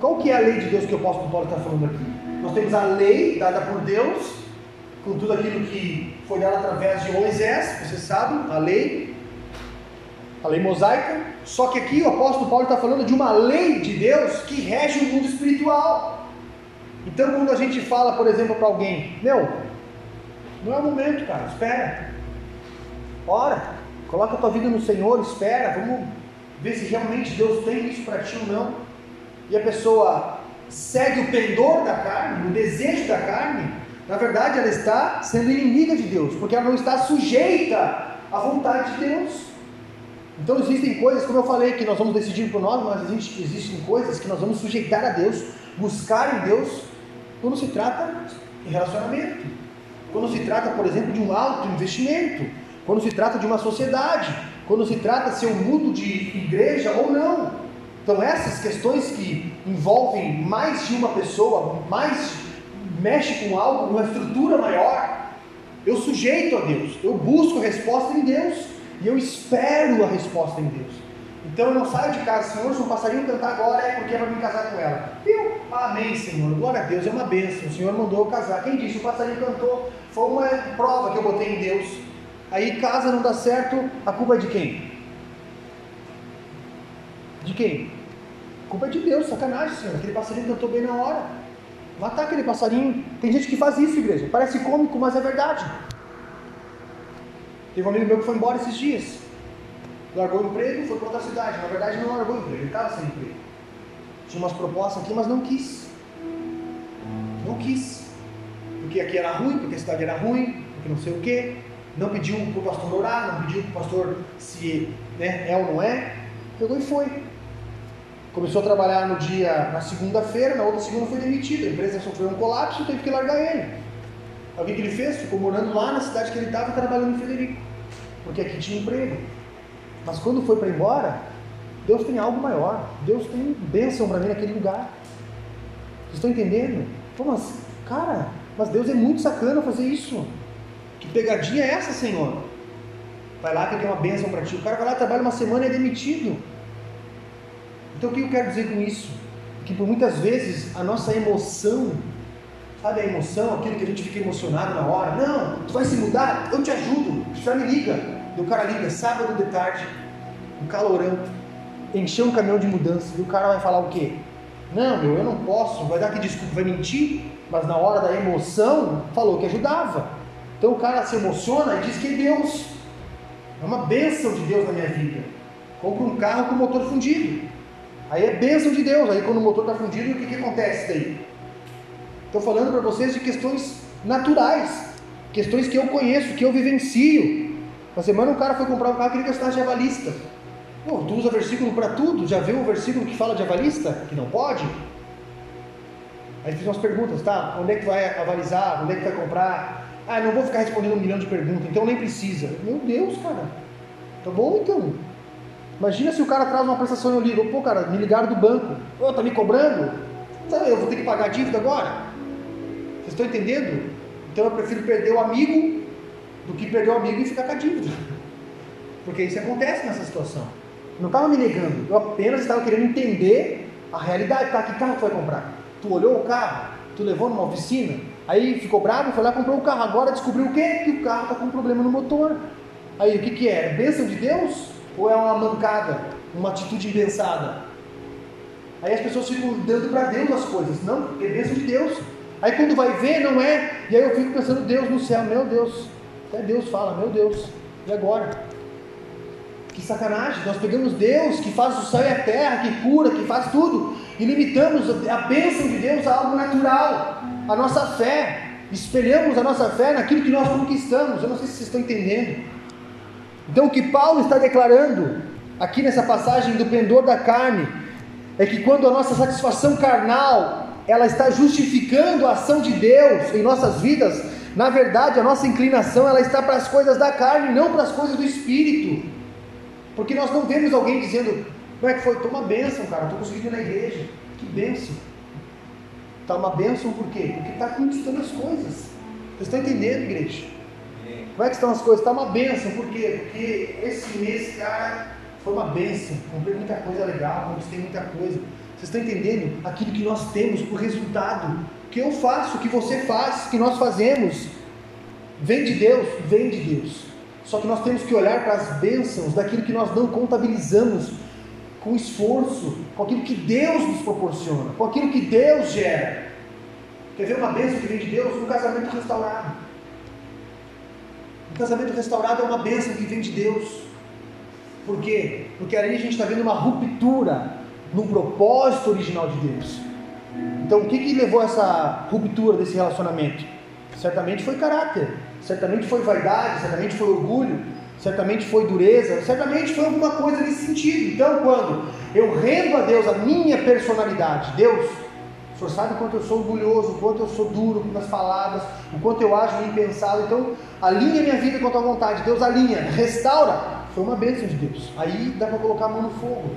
Qual que é a lei de Deus que o apóstolo Paulo está falando aqui? Nós temos a lei dada por Deus, com tudo aquilo que foi dado através de Moisés, você sabe, a lei, a lei mosaica. Só que aqui o apóstolo Paulo está falando de uma lei de Deus que rege o mundo espiritual. Então, quando a gente fala, por exemplo, para alguém, meu, não é o momento, cara, espera, ora, coloca a tua vida no Senhor, espera, vamos ver se realmente Deus tem isso para ti ou não. E a pessoa segue o pendor da carne, o desejo da carne, na verdade, ela está sendo inimiga de Deus, porque ela não está sujeita à vontade de Deus. Então existem coisas, como eu falei, que nós vamos decidir por nós, mas existem, existem coisas que nós vamos sujeitar a Deus, buscar em Deus, quando se trata de relacionamento, quando se trata, por exemplo, de um alto investimento, quando se trata de uma sociedade, quando se trata se eu mudo de igreja ou não. Então essas questões que envolvem mais de uma pessoa, mais mexe com algo, uma estrutura maior, eu sujeito a Deus, eu busco resposta em Deus e eu espero a resposta em Deus. Então eu não saio de casa, Senhor, se um passarinho cantar agora é porque é para me casar com ela. Eu, amém, Senhor, glória a Deus, é uma bênção, o Senhor mandou eu casar. Quem disse? O passarinho cantou, foi uma prova que eu botei em Deus. Aí casa não dá certo, a culpa é de quem? De quem? A culpa é de Deus, sacanagem, Senhor. Aquele passarinho cantou bem na hora. Matar aquele passarinho. Tem gente que faz isso, igreja. Parece cômico, mas é verdade. Teve um amigo meu que foi embora esses dias. Largou o emprego foi para outra cidade. Na verdade, não largou o emprego, ele estava sem emprego. Tinha umas propostas aqui, mas não quis. Não quis. Porque aqui era ruim, porque a cidade era ruim, porque não sei o quê. Não pediu para o pastor orar, não pediu para o pastor se né, é ou não é. Pegou e foi. Começou a trabalhar no dia, na segunda-feira, na outra segunda foi demitido. A empresa sofreu um colapso teve que largar ele. O que, ele fez? Ficou morando lá na cidade que ele estava trabalhando em Federico. Porque aqui tinha emprego. Mas quando foi para embora, Deus tem algo maior. Deus tem bênção para mim naquele lugar. Vocês estão entendendo? Pô, mas, cara, mas Deus é muito sacana fazer isso. Que pegadinha é essa, Senhor? Vai lá que tem uma bênção para ti. O cara vai lá, trabalha uma semana e é demitido. Então o que eu quero dizer com isso? Que por muitas vezes a nossa emoção, sabe a emoção, aquilo que a gente fica emocionado na hora, não, tu vai se mudar, eu te ajudo, já me liga. E o cara liga, sábado de tarde, um calorão, encheu um caminhão de mudança, e o cara vai falar o quê? Não, meu, eu não posso, vai dar que desculpa, vai mentir, mas na hora da emoção falou que ajudava. Então o cara se emociona e diz que é Deus. É uma bênção de Deus na minha vida. Compra um carro com motor fundido. Aí é bênção de Deus. Aí quando o motor está fundido, o que, que acontece daí? Estou falando para vocês de questões naturais, questões que eu conheço, que eu vivencio. Na semana um cara foi comprar um carro e queria gastar de avalista. Pô, tu usa versículo para tudo? Já viu o versículo que fala de avalista? Que não pode? Aí fiz umas perguntas, tá? Onde é que vai avalizar? Onde é que vai comprar? Ah, não vou ficar respondendo um milhão de perguntas, então nem precisa. Meu Deus, cara. Tá bom então. Imagina se o cara traz uma prestação e eu ligo, pô, cara, me ligaram do banco. Ô, tá me cobrando? Eu vou ter que pagar a dívida agora? Vocês estão entendendo? Então eu prefiro perder o amigo do que perder o amigo e ficar com a dívida. [LAUGHS] Porque isso acontece nessa situação. Não estava me negando, eu apenas estava querendo entender a realidade. Tá, que carro tu vai comprar? Tu olhou o carro, tu levou numa oficina, aí ficou bravo, foi lá comprou o carro. Agora descobriu o quê? Que o carro está com um problema no motor. Aí o que, que é? É bênção de Deus? Ou é uma mancada, uma atitude impensada? Aí as pessoas ficam dando para Deus as coisas. Não, é bênção de Deus. Aí quando vai ver, não é. E aí eu fico pensando, Deus no céu, meu Deus. Até Deus fala, meu Deus, e agora? Que sacanagem, nós pegamos Deus que faz o céu e a terra, que cura, que faz tudo, e limitamos a bênção de Deus a algo natural, a nossa fé, espelhamos a nossa fé naquilo que nós conquistamos. Eu não sei se vocês estão entendendo. Então, o que Paulo está declarando aqui nessa passagem do pendor da carne é que quando a nossa satisfação carnal ela está justificando a ação de Deus em nossas vidas, na verdade a nossa inclinação ela está para as coisas da carne, não para as coisas do espírito. Porque nós não vemos alguém dizendo, como é que foi? Toma bênção, cara, estou conseguindo ir na igreja. Que bênção. Está uma bênção por quê? Porque está conquistando as coisas. Vocês estão entendendo, igreja? Como é que estão as coisas? Está uma bênção, por quê? Porque esse mês, cara, foi uma bênção. Comprei muita coisa legal, conquistei muita coisa. Vocês estão entendendo? Aquilo que nós temos, o resultado que eu faço, que você faz, que nós fazemos, vem de Deus? Vem de Deus. Só que nós temos que olhar para as bênçãos daquilo que nós não contabilizamos com esforço, com aquilo que Deus nos proporciona, com aquilo que Deus gera. Quer ver uma bênção que vem de Deus? Um casamento restaurado. Um casamento restaurado é uma bênção que vem de Deus. Por quê? Porque ali a gente está vendo uma ruptura no propósito original de Deus. Então, o que, que levou a essa ruptura desse relacionamento? Certamente foi caráter, certamente foi vaidade, certamente foi orgulho, certamente foi dureza, certamente foi alguma coisa nesse sentido. Então, quando eu rendo a Deus a minha personalidade, Deus, o Senhor sabe o quanto eu sou orgulhoso, o quanto eu sou duro nas palavras, o quanto eu acho impensado, então alinha minha vida com a tua vontade, Deus alinha, restaura, foi uma bênção de Deus. Aí dá para colocar a mão no fogo,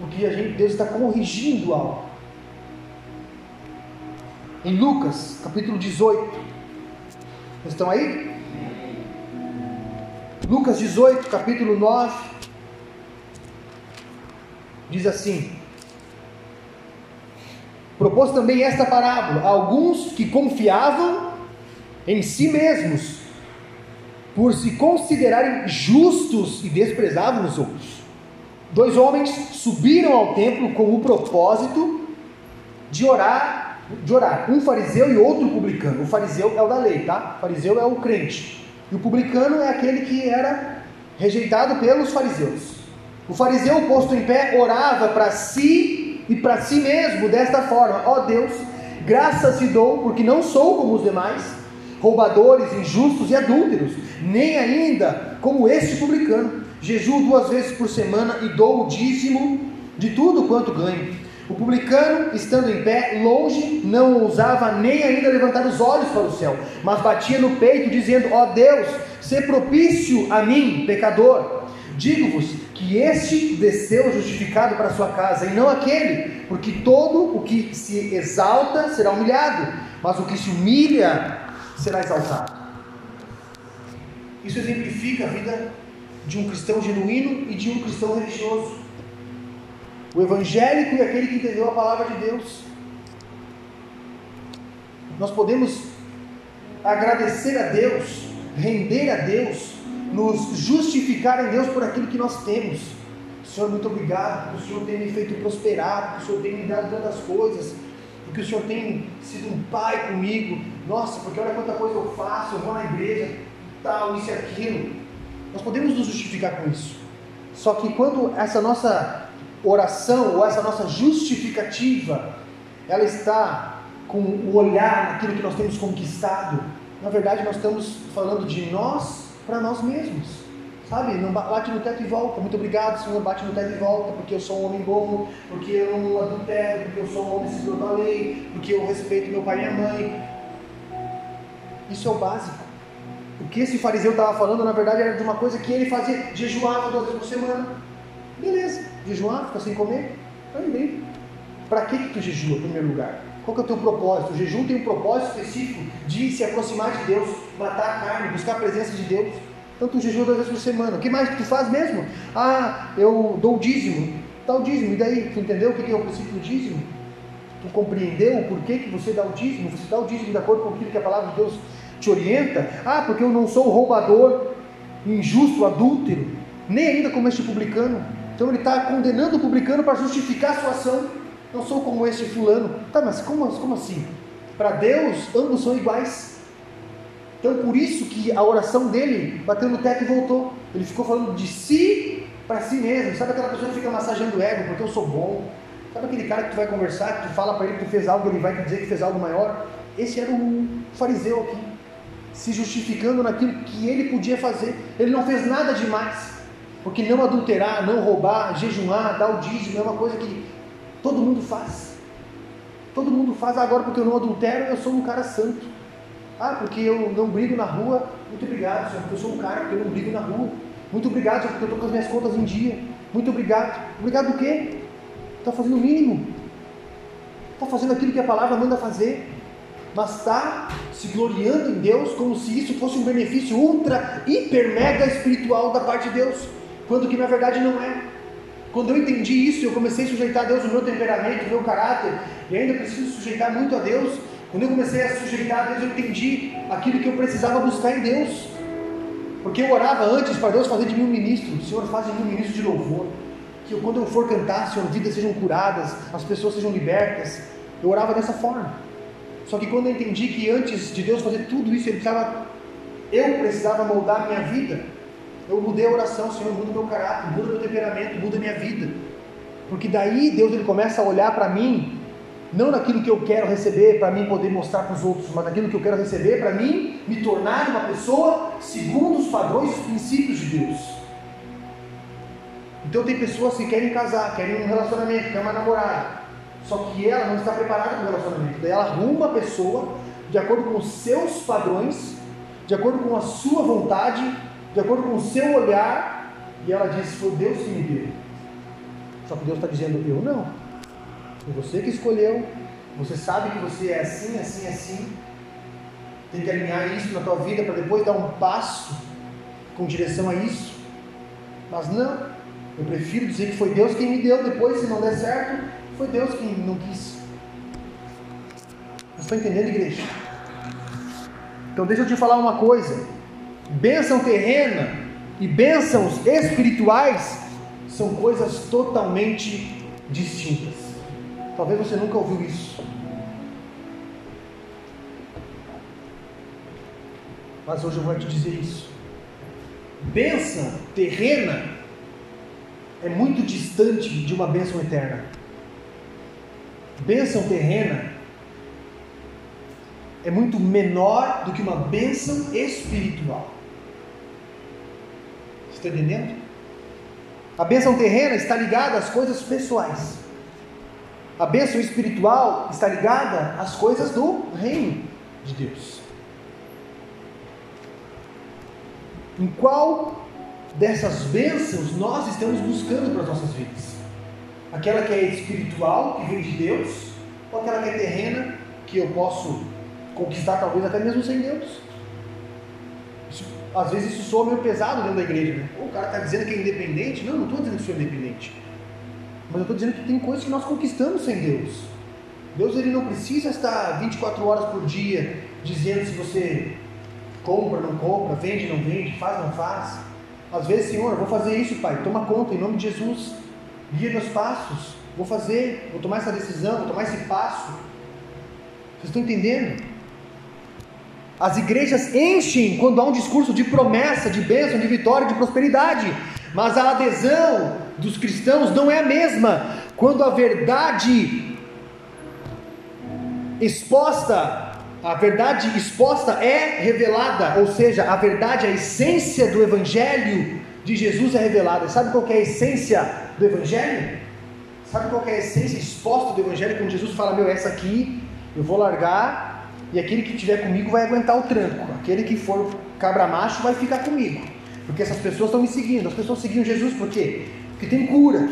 porque a gente, Deus está corrigindo algo. Em Lucas, capítulo 18, vocês estão aí? Lucas 18, capítulo 9, diz assim: Propôs também esta parábola a alguns que confiavam em si mesmos, por se considerarem justos e desprezavam os outros. Dois homens subiram ao templo com o propósito de orar, de orar, um fariseu e outro publicano. O fariseu é o da lei, tá? O fariseu é o crente. E o publicano é aquele que era rejeitado pelos fariseus. O fariseu posto em pé orava para si e para si mesmo desta forma: Ó oh Deus, graças te dou, porque não sou como os demais, roubadores, injustos e adúlteros, nem ainda como este publicano. Jejuo duas vezes por semana e dou o dízimo de tudo quanto ganho. O publicano, estando em pé, longe, não ousava nem ainda levantar os olhos para o céu, mas batia no peito, dizendo: Ó oh Deus, se propício a mim, pecador. Digo-vos que este desceu justificado para sua casa, e não aquele, porque todo o que se exalta será humilhado, mas o que se humilha será exaltado. Isso exemplifica a vida de um cristão genuíno e de um cristão religioso o evangélico e aquele que entendeu a palavra de Deus. Nós podemos agradecer a Deus, render a Deus, nos justificar em Deus por aquilo que nós temos. Senhor, muito obrigado, porque o Senhor tem me feito prosperar, porque o Senhor tem me dado tantas coisas, porque o Senhor tem sido um pai comigo. Nossa, porque olha quanta coisa eu faço, eu vou na igreja, tal, isso e aquilo. Nós podemos nos justificar com isso. Só que quando essa nossa oração ou essa nossa justificativa, ela está com o olhar naquilo que nós temos conquistado. Na verdade, nós estamos falando de nós para nós mesmos. Sabe? Não bate no teto e volta. Muito obrigado, Senhor. Bate no teto e volta, porque eu sou um homem bom, porque eu não adultero, porque eu sou um homem segundo a lei, porque eu respeito meu pai e minha mãe. Isso é o básico. O que esse fariseu estava falando, na verdade, era de uma coisa que ele fazia, jejuava duas vezes por semana. Beleza, jejuar, ficar sem comer, tá bem. Para que, que tu jejua, em primeiro lugar? Qual que é o teu propósito? O jejum tem um propósito específico de se aproximar de Deus, matar a carne, buscar a presença de Deus. Então tu jejua duas vezes por semana. O que mais tu faz mesmo? Ah, eu dou o dízimo. Dá o dízimo. E daí? Tu entendeu o que é o princípio do dízimo? Tu compreendeu o porquê que você dá o dízimo? Você dá o dízimo de acordo com aquilo que a palavra de Deus te orienta? Ah, porque eu não sou roubador, injusto, adúltero, nem ainda como este publicano. Então ele está condenando o publicano para justificar a sua ação. Não sou como este fulano. Tá, mas como, como assim? Para Deus, ambos são iguais. Então por isso que a oração dele bateu no teto e voltou. Ele ficou falando de si para si mesmo. Sabe aquela pessoa que fica massageando o ego porque eu sou bom? Sabe aquele cara que tu vai conversar, que tu fala para ele que tu fez algo, ele vai te dizer que fez algo maior? Esse era o fariseu aqui, se justificando naquilo que ele podia fazer. Ele não fez nada demais. Porque não adulterar, não roubar, jejuar, dar o dízimo é uma coisa que todo mundo faz. Todo mundo faz agora porque eu não adultero, eu sou um cara santo. Ah, porque eu não brigo na rua. Muito obrigado, Senhor, porque eu sou um cara porque eu não brigo na rua. Muito obrigado, Senhor, porque eu estou com as minhas contas em dia. Muito obrigado. Obrigado do quê? Está fazendo o mínimo. Está fazendo aquilo que a palavra manda fazer. Mas está se gloriando em Deus como se isso fosse um benefício ultra, hiper, mega espiritual da parte de Deus quando que na verdade não é. Quando eu entendi isso, eu comecei a sujeitar a Deus o meu temperamento, o meu caráter, e ainda preciso sujeitar muito a Deus. Quando eu comecei a sujeitar a Deus, eu entendi aquilo que eu precisava buscar em Deus. Porque eu orava antes para Deus fazer de mim um ministro. Senhor, faz de mim um ministro de louvor. Que eu, quando eu for cantar, Senhor, vidas sejam curadas, as pessoas sejam libertas. Eu orava dessa forma. Só que quando eu entendi que antes de Deus fazer tudo isso, ele precisava, eu precisava moldar minha vida eu mudei a oração, Senhor, muda meu caráter, muda meu temperamento, muda minha vida. Porque daí Deus ele começa a olhar para mim, não naquilo que eu quero receber para mim poder mostrar para os outros, mas naquilo que eu quero receber para mim me tornar uma pessoa segundo os padrões e os princípios de Deus. Então tem pessoas que querem casar, querem um relacionamento, querem uma namorada, só que ela não está preparada para o relacionamento. Daí ela arruma a pessoa de acordo com os seus padrões, de acordo com a sua vontade, de acordo com o seu olhar, e ela disse: Foi Deus que me deu. Só que Deus está dizendo: Eu não. Foi você que escolheu. Você sabe que você é assim, assim, assim. Tem que alinhar isso na tua vida para depois dar um passo com direção a isso. Mas não. Eu prefiro dizer que foi Deus quem me deu. Depois, se não der certo, foi Deus quem não quis. Você está entendendo, igreja? Então deixa eu te falar uma coisa: bênção terrena e bênçãos espirituais são coisas totalmente distintas. Talvez você nunca ouviu isso. Mas hoje eu vou te dizer isso. Bênção terrena é muito distante de uma bênção eterna. Bênção terrena é muito menor do que uma bênção espiritual. Está entendendo? A bênção terrena está ligada às coisas pessoais. A bênção espiritual está ligada às coisas do reino de Deus. Em qual dessas bênçãos nós estamos buscando para as nossas vidas? Aquela que é espiritual, que vem de Deus, ou aquela que é terrena, que eu posso conquistar talvez até mesmo sem Deus. Às vezes isso soa meio pesado dentro da igreja. Né? O cara está dizendo que é independente. Não, não estou dizendo que sou independente. Mas eu estou dizendo que tem coisas que nós conquistamos sem Deus. Deus ele não precisa estar 24 horas por dia dizendo se você compra, não compra, vende, não vende, faz, não faz. Às vezes, Senhor, eu vou fazer isso, Pai, toma conta, em nome de Jesus, guia meus passos, vou fazer, vou tomar essa decisão, vou tomar esse passo. Vocês estão entendendo? As igrejas enchem quando há um discurso de promessa, de bênção, de vitória, de prosperidade, mas a adesão dos cristãos não é a mesma. Quando a verdade exposta, a verdade exposta é revelada, ou seja, a verdade, a essência do evangelho de Jesus é revelada. Sabe qual é a essência do evangelho? Sabe qual é a essência exposta do evangelho quando Jesus fala: "Meu, essa aqui eu vou largar e aquele que estiver comigo vai aguentar o tranco. Aquele que for cabra macho vai ficar comigo. Porque essas pessoas estão me seguindo. As pessoas seguiam Jesus por quê? Porque tem cura.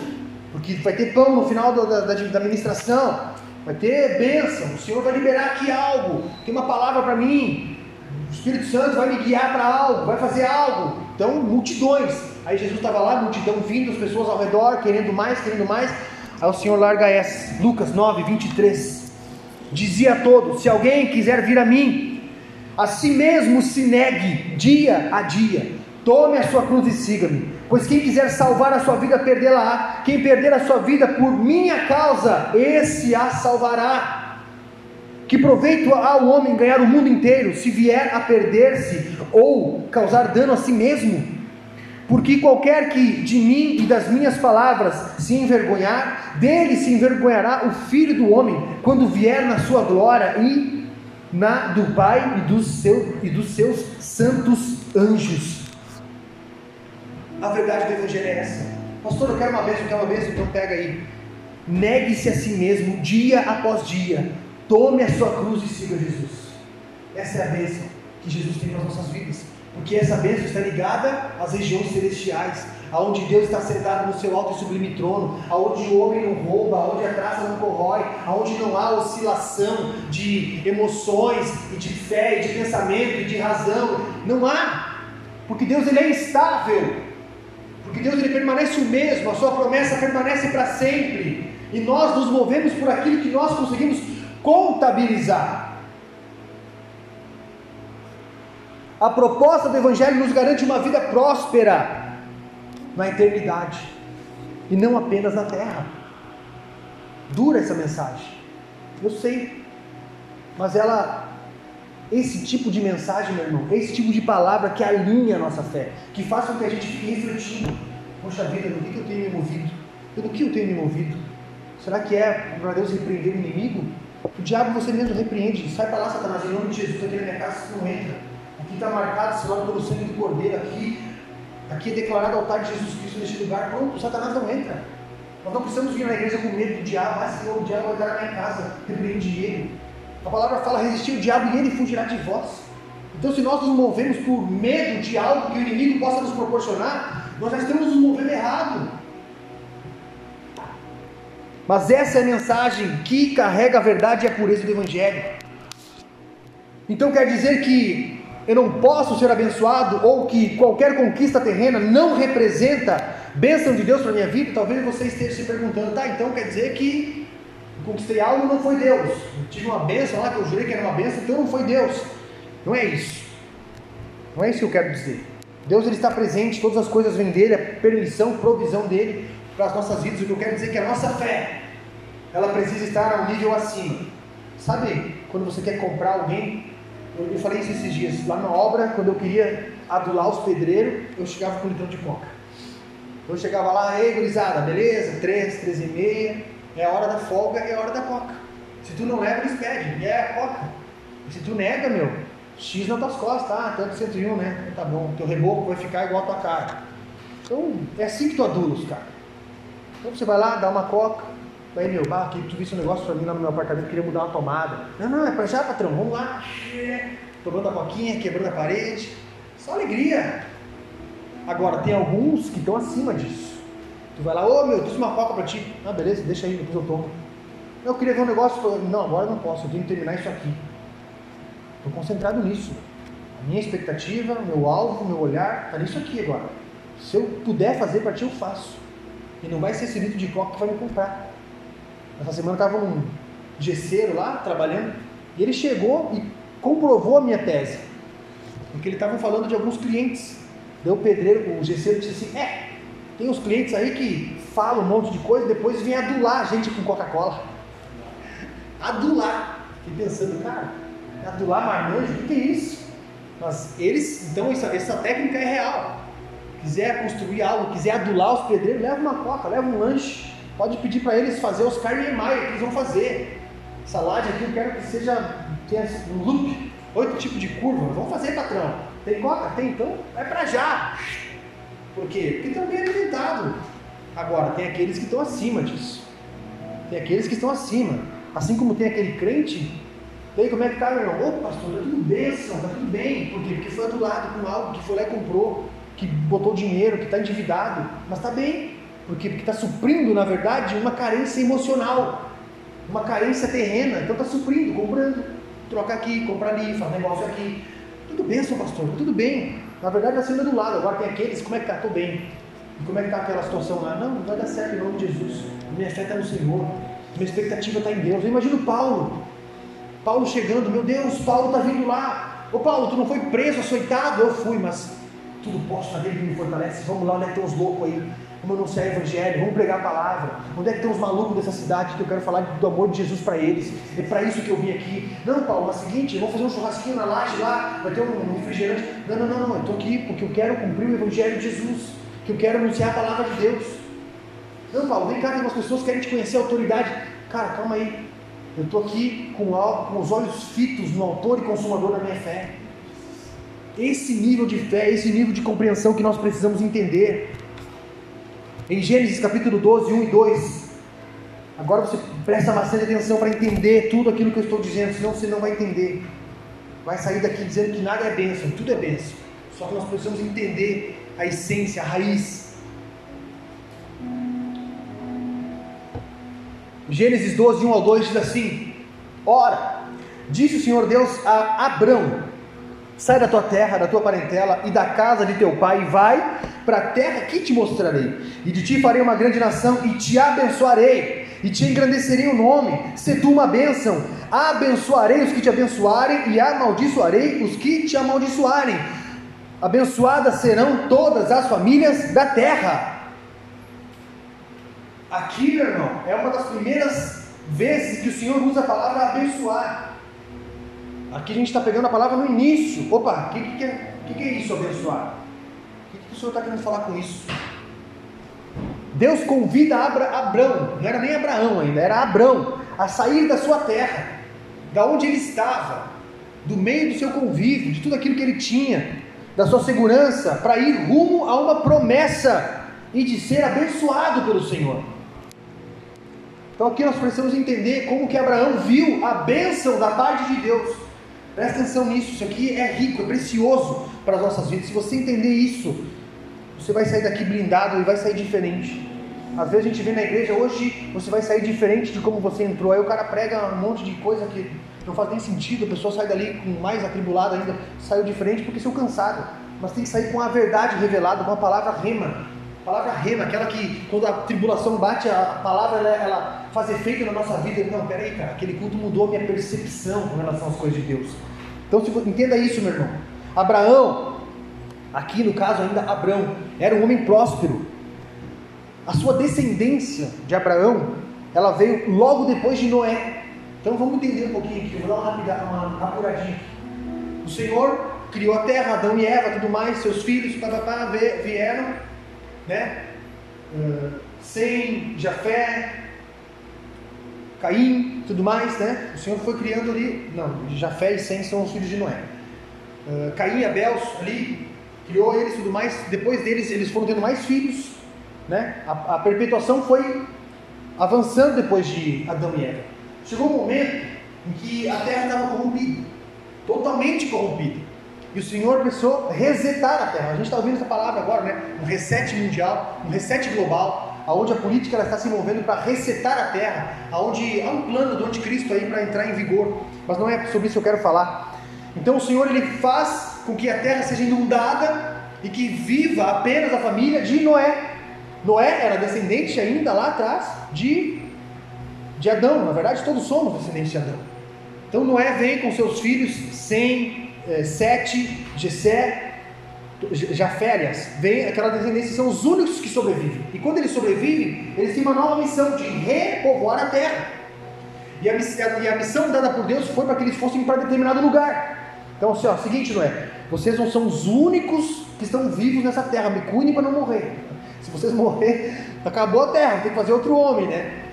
Porque vai ter pão no final da, da, da administração. Vai ter bênção. O Senhor vai liberar aqui algo. Tem uma palavra para mim. O Espírito Santo vai me guiar para algo. Vai fazer algo. Então, multidões. Aí Jesus estava lá, multidão vindo, as pessoas ao redor, querendo mais, querendo mais. Aí o Senhor larga essa. Lucas 9, 23 dizia a todos: Se alguém quiser vir a mim, a si mesmo se negue dia a dia, tome a sua cruz e siga-me. Pois quem quiser salvar a sua vida, perdê-la. Quem perder a sua vida por minha causa, esse a salvará. Que proveito há o homem ganhar o mundo inteiro, se vier a perder-se ou causar dano a si mesmo? Porque qualquer que de mim e das minhas palavras se envergonhar, dele se envergonhará o filho do homem, quando vier na sua glória e na do Pai e dos, seu, e dos seus santos anjos. A verdade do Evangelho é essa. Pastor, eu quero uma bênção, eu quero uma bênção, então pega aí. Negue-se a si mesmo, dia após dia. Tome a sua cruz e siga Jesus. Essa é a bênção que Jesus tem nas nossas vidas. Porque essa bênção está ligada às regiões celestiais, aonde Deus está sentado no seu alto e sublime trono, aonde o homem não rouba, aonde a traça não corrói, aonde não há oscilação de emoções e de fé e de pensamento e de razão. Não há. Porque Deus ele é instável. Porque Deus ele permanece o mesmo, a sua promessa permanece para sempre. E nós nos movemos por aquilo que nós conseguimos contabilizar. A proposta do Evangelho nos garante uma vida próspera na eternidade e não apenas na terra. Dura essa mensagem, eu sei, mas ela, esse tipo de mensagem, meu irmão, esse tipo de palavra que alinha a nossa fé, que faz com que a gente fique refletindo: poxa vida, no que eu tenho me movido? No que eu tenho me movido? Será que é para Deus repreender o inimigo? O diabo você mesmo repreende, sai para lá, Satanás, em nome de Jesus, aqui na minha casa você não entra. Está marcado, selado pelo sangue do Cordeiro. Aqui, aqui é declarado altar de Jesus Cristo neste lugar. Pronto, Satanás não entra. Nós não precisamos vir na igreja com medo do diabo. Ah, Senhor, o diabo vai entrar na minha casa. Repreende ele. A palavra fala: resistir o diabo e ele fugirá de vós. Então, se nós nos movemos por medo de algo que o inimigo possa nos proporcionar, nós já estamos nos movendo errado. Mas essa é a mensagem que carrega a verdade e a pureza do Evangelho. Então quer dizer que eu não posso ser abençoado ou que qualquer conquista terrena não representa bênção de Deus para a minha vida, talvez você esteja se perguntando, tá, então quer dizer que conquistei algo não foi Deus. Eu tive uma bênção lá que eu jurei que era uma bênção, então não foi Deus. Não é isso. Não é isso que eu quero dizer. Deus ele está presente, todas as coisas vêm dele, a permissão, provisão dele para as nossas vidas. O que eu quero dizer é que a nossa fé, ela precisa estar ao nível acima. Sabe, quando você quer comprar alguém, eu, eu falei isso esses dias, lá na obra, quando eu queria adular os pedreiros, eu chegava com um litrão de coca. Eu chegava lá, ei gurizada, beleza? Três, três e meia, é a hora da folga, é a hora da coca. Se tu não leva, eles pedem, é a coca. E se tu nega, meu, X nas tuas costas, tá? Tanto 101, né? Tá bom, teu reboco vai ficar igual a tua cara. Então, é assim que tu adula os caras. Então você vai lá, dá uma coca, aí meu, bah, aqui, tu visse um negócio pra mim lá no meu apartamento, queria mudar uma tomada. Não, não, é pra já, patrão, vamos lá. Tomando a coquinha, quebrando a parede. Só alegria. Agora, tem alguns que estão acima disso. Tu vai lá, ô oh, meu, trouxe uma coca pra ti. Ah, beleza, deixa aí, depois eu tomo. Eu queria ver um negócio, não, agora eu não posso, eu tenho que terminar isso aqui. Estou concentrado nisso. A minha expectativa, meu alvo, meu olhar está nisso aqui agora. Se eu puder fazer para ti, eu faço. E não vai ser esse litro de coca que vai me comprar. Essa semana estava um gesseiro lá, trabalhando, e ele chegou e comprovou a minha tese. Porque ele estava falando de alguns clientes. Deu o pedreiro, o gesseiro disse assim: É, tem uns clientes aí que falam um monte de coisa, depois vem adular a gente com Coca-Cola. [LAUGHS] Adular. Fiquei pensando, cara, adular marmanjo, o que, que é isso? Mas eles, então essa, essa técnica é real. Quiser construir algo, quiser adular os pedreiros, leva uma coca, leva um lanche. Pode pedir para eles fazer os carne maia que eles vão fazer. Essa aqui eu quero que seja tenha um loop, oito tipos de curva. Vamos fazer, patrão. Tem coca? Tem, então é para já. Por quê? Porque também é alimentado. Agora, tem aqueles que estão acima disso. Tem aqueles que estão acima. Assim como tem aquele crente e aí, como é que tá, meu irmão? Ô, pastor, tá tudo bênção, tá tudo bem. Por quê? Porque foi do lado com algo que foi lá e comprou, que botou dinheiro, que está endividado, mas está bem. Porque está suprindo, na verdade, uma carência emocional, uma carência terrena. Então está suprindo, comprando. Troca aqui, compra ali, faz negócio aqui. Tudo bem, seu pastor, tudo bem. Na verdade, está sendo do lado. Agora tem aqueles, como é que tá? Estou bem. E como é que está aquela situação lá? Não, não vai dar certo em nome de Jesus. Minha fé está no Senhor. Minha expectativa está em Deus. Eu imagino Paulo. Paulo chegando, meu Deus, Paulo está vindo lá. Ô Paulo, tu não foi preso, açoitado? Eu fui, mas tudo posso fazer que me fortalece. Vamos lá, onde é que tem os loucos aí? Vamos anunciar o evangelho, vamos pregar a palavra. Onde é que tem os malucos dessa cidade que eu quero falar do amor de Jesus para eles? É para isso que eu vim aqui. Não, Paulo, é o seguinte, vou fazer um churrasquinho na laje lá, vai ter um refrigerante. Não, não, não, não, eu estou aqui porque eu quero cumprir o evangelho de Jesus, que eu quero anunciar a palavra de Deus. Não, Paulo, vem cá, tem umas pessoas que querem te conhecer a autoridade. Cara, calma aí. Eu estou aqui com, com os olhos fitos no autor e consumador da minha fé. Esse nível de fé, esse nível de compreensão que nós precisamos entender. Em Gênesis capítulo 12, 1 e 2. Agora você presta bastante atenção para entender tudo aquilo que eu estou dizendo, senão você não vai entender. Vai sair daqui dizendo que nada é bênção, tudo é bênção. Só que nós precisamos entender a essência, a raiz Gênesis 12, 1 ao 2 diz assim: Ora, disse o Senhor Deus a Abrão: Sai da tua terra, da tua parentela e da casa de teu pai, e vai para a terra que te mostrarei. E de ti farei uma grande nação e te abençoarei, e te engrandecerei o nome, se tu uma bênção. Abençoarei os que te abençoarem e amaldiçoarei os que te amaldiçoarem. Abençoadas serão todas as famílias da terra. Aqui, meu irmão, é uma das primeiras vezes que o Senhor usa a palavra abençoar. Aqui a gente está pegando a palavra no início. Opa, o que, que, é, que, que, é isso, abençoar? O que, que o Senhor está querendo falar com isso? Deus convida Abra, Abrão, não era nem Abraão ainda, era Abrão, a sair da sua terra, da onde ele estava, do meio do seu convívio, de tudo aquilo que ele tinha, da sua segurança, para ir rumo a uma promessa e de ser abençoado pelo Senhor. Então aqui nós precisamos entender como que Abraão viu a bênção da parte de Deus. Presta atenção nisso, isso aqui é rico, é precioso para as nossas vidas. Se você entender isso, você vai sair daqui blindado e vai sair diferente. Às vezes a gente vê na igreja, hoje você vai sair diferente de como você entrou. Aí o cara prega um monte de coisa que não faz nem sentido, a pessoa sai dali com mais atribulada ainda, saiu diferente porque saiu cansado. Mas tem que sair com a verdade revelada, com a palavra rema, a palavra rema, aquela que quando a tribulação bate, a palavra ela, ela faz efeito na nossa vida. Não, peraí, cara, aquele culto mudou a minha percepção com relação às coisas de Deus. Então se, entenda isso, meu irmão. Abraão, aqui no caso ainda Abraão, era um homem próspero. A sua descendência de Abraão, ela veio logo depois de Noé. Então vamos entender um pouquinho aqui, vou dar uma, rapida, uma apuradinha. O Senhor criou a terra, Adão e Eva, tudo mais, seus filhos, pá, pá, pá, vieram, né? Uh, Sem, Jafé, Caim, tudo mais, né? O Senhor foi criando ali, não, Jafé e Sem são os filhos de Noé. Uh, Caim e Abel ali, criou eles tudo mais. Depois deles, eles foram tendo mais filhos, né? A, a perpetuação foi avançando depois de Adão e Eva. Chegou um momento em que a terra estava corrompida, totalmente corrompida. E o Senhor começou a resetar a terra. A gente está ouvindo essa palavra agora, né? Um reset mundial, um reset global, aonde a política ela está se movendo para resetar a terra, aonde há um plano do anticristo aí para entrar em vigor. Mas não é sobre isso que eu quero falar. Então o Senhor ele faz com que a terra seja inundada e que viva apenas a família de Noé. Noé era descendente ainda lá atrás de, de Adão. Na verdade, todos somos descendentes de Adão. Então Noé vem com seus filhos, Sem, é, Sete, Gessé, Jafé, aliás, vem aquela descendência, são os únicos que sobrevivem. E quando eles sobrevivem, eles têm uma nova missão de repovoar a terra. E a, e a missão dada por Deus foi para que eles fossem para determinado lugar. Então, assim, ó, seguinte, não é? Vocês não são os únicos que estão vivos nessa terra. Me cuidem para não morrer. Se vocês [LAUGHS] morrer, acabou a terra, tem que fazer outro homem, né?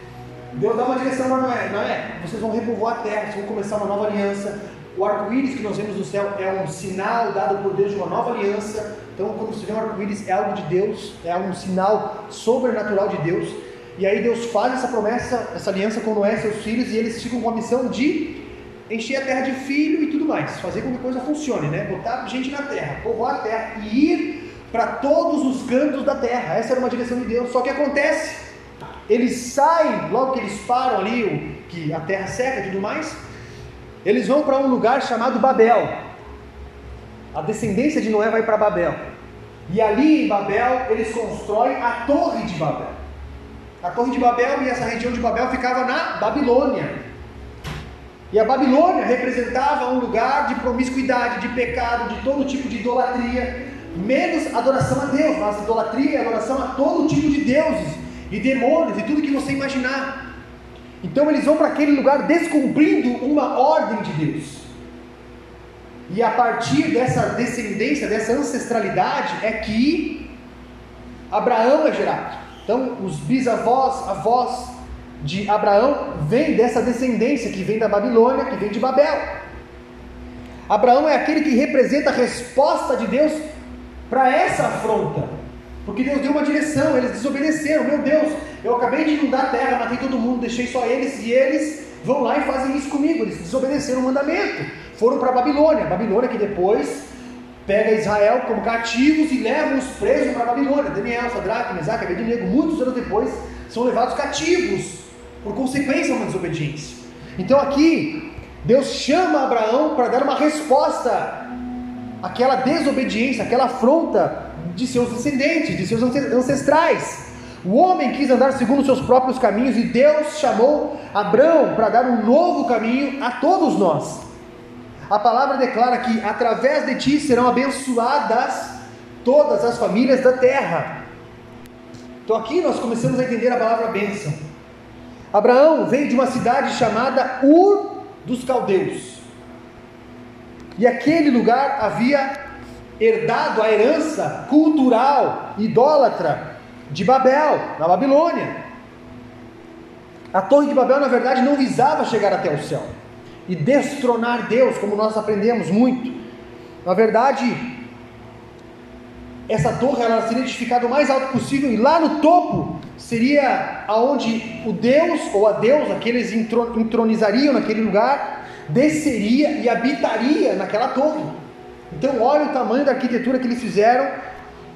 Deus dá uma direção para Noé. Noé, vocês vão repovoar a terra, vocês vão começar uma nova aliança, o arco-íris que nós vemos no céu é um sinal dado por Deus de uma nova aliança. Então, quando você vê um arco-íris, é algo de Deus, é um sinal sobrenatural de Deus. E aí Deus faz essa promessa, essa aliança com Noé e seus filhos, e eles ficam com a missão de encher a terra de filho e tudo mais, fazer com que a coisa funcione, né? Botar gente na terra, povoar a terra e ir para todos os cantos da terra. Essa era uma direção de Deus. Só que acontece, eles saem, logo que eles param ali, que a terra seca e tudo mais, eles vão para um lugar chamado Babel. A descendência de Noé vai para Babel. E ali em Babel eles constroem a Torre de Babel. A Torre de Babel e essa região de Babel ficava na Babilônia. E a Babilônia representava um lugar de promiscuidade, de pecado, de todo tipo de idolatria, menos adoração a Deus, mas idolatria e adoração a todo tipo de deuses e demônios e tudo que você imaginar. Então eles vão para aquele lugar descumprindo uma ordem de Deus. E a partir dessa descendência, dessa ancestralidade, é que Abraão é gerado. Então, os bisavós, avós de Abraão, vêm dessa descendência que vem da Babilônia, que vem de Babel. Abraão é aquele que representa a resposta de Deus para essa afronta. Porque Deus deu uma direção, eles desobedeceram. Meu Deus, eu acabei de inundar a terra, matei todo mundo, deixei só eles, e eles vão lá e fazem isso comigo. Eles desobedeceram o mandamento. Foram para Babilônia. Babilônia que depois pega Israel como cativos e leva os presos para Babilônia. Daniel, Sadraque, Mesaque, Abednego, muitos anos depois, são levados cativos por consequência de uma desobediência. Então aqui, Deus chama Abraão para dar uma resposta àquela desobediência, àquela afronta de seus descendentes, de seus ancestrais. O homem quis andar segundo seus próprios caminhos e Deus chamou Abraão para dar um novo caminho a todos nós. A palavra declara que através de ti serão abençoadas todas as famílias da terra. Então aqui nós começamos a entender a palavra bênção. Abraão veio de uma cidade chamada Ur dos Caldeus. E aquele lugar havia herdado a herança cultural idólatra de Babel, na Babilônia. A Torre de Babel, na verdade, não visava chegar até o céu e destronar Deus, como nós aprendemos muito. Na verdade, essa torre ela seria edificada o mais alto possível e lá no topo seria aonde o Deus ou a Deus, aqueles entronizariam naquele lugar, desceria e habitaria naquela torre. Então, olha o tamanho da arquitetura que eles fizeram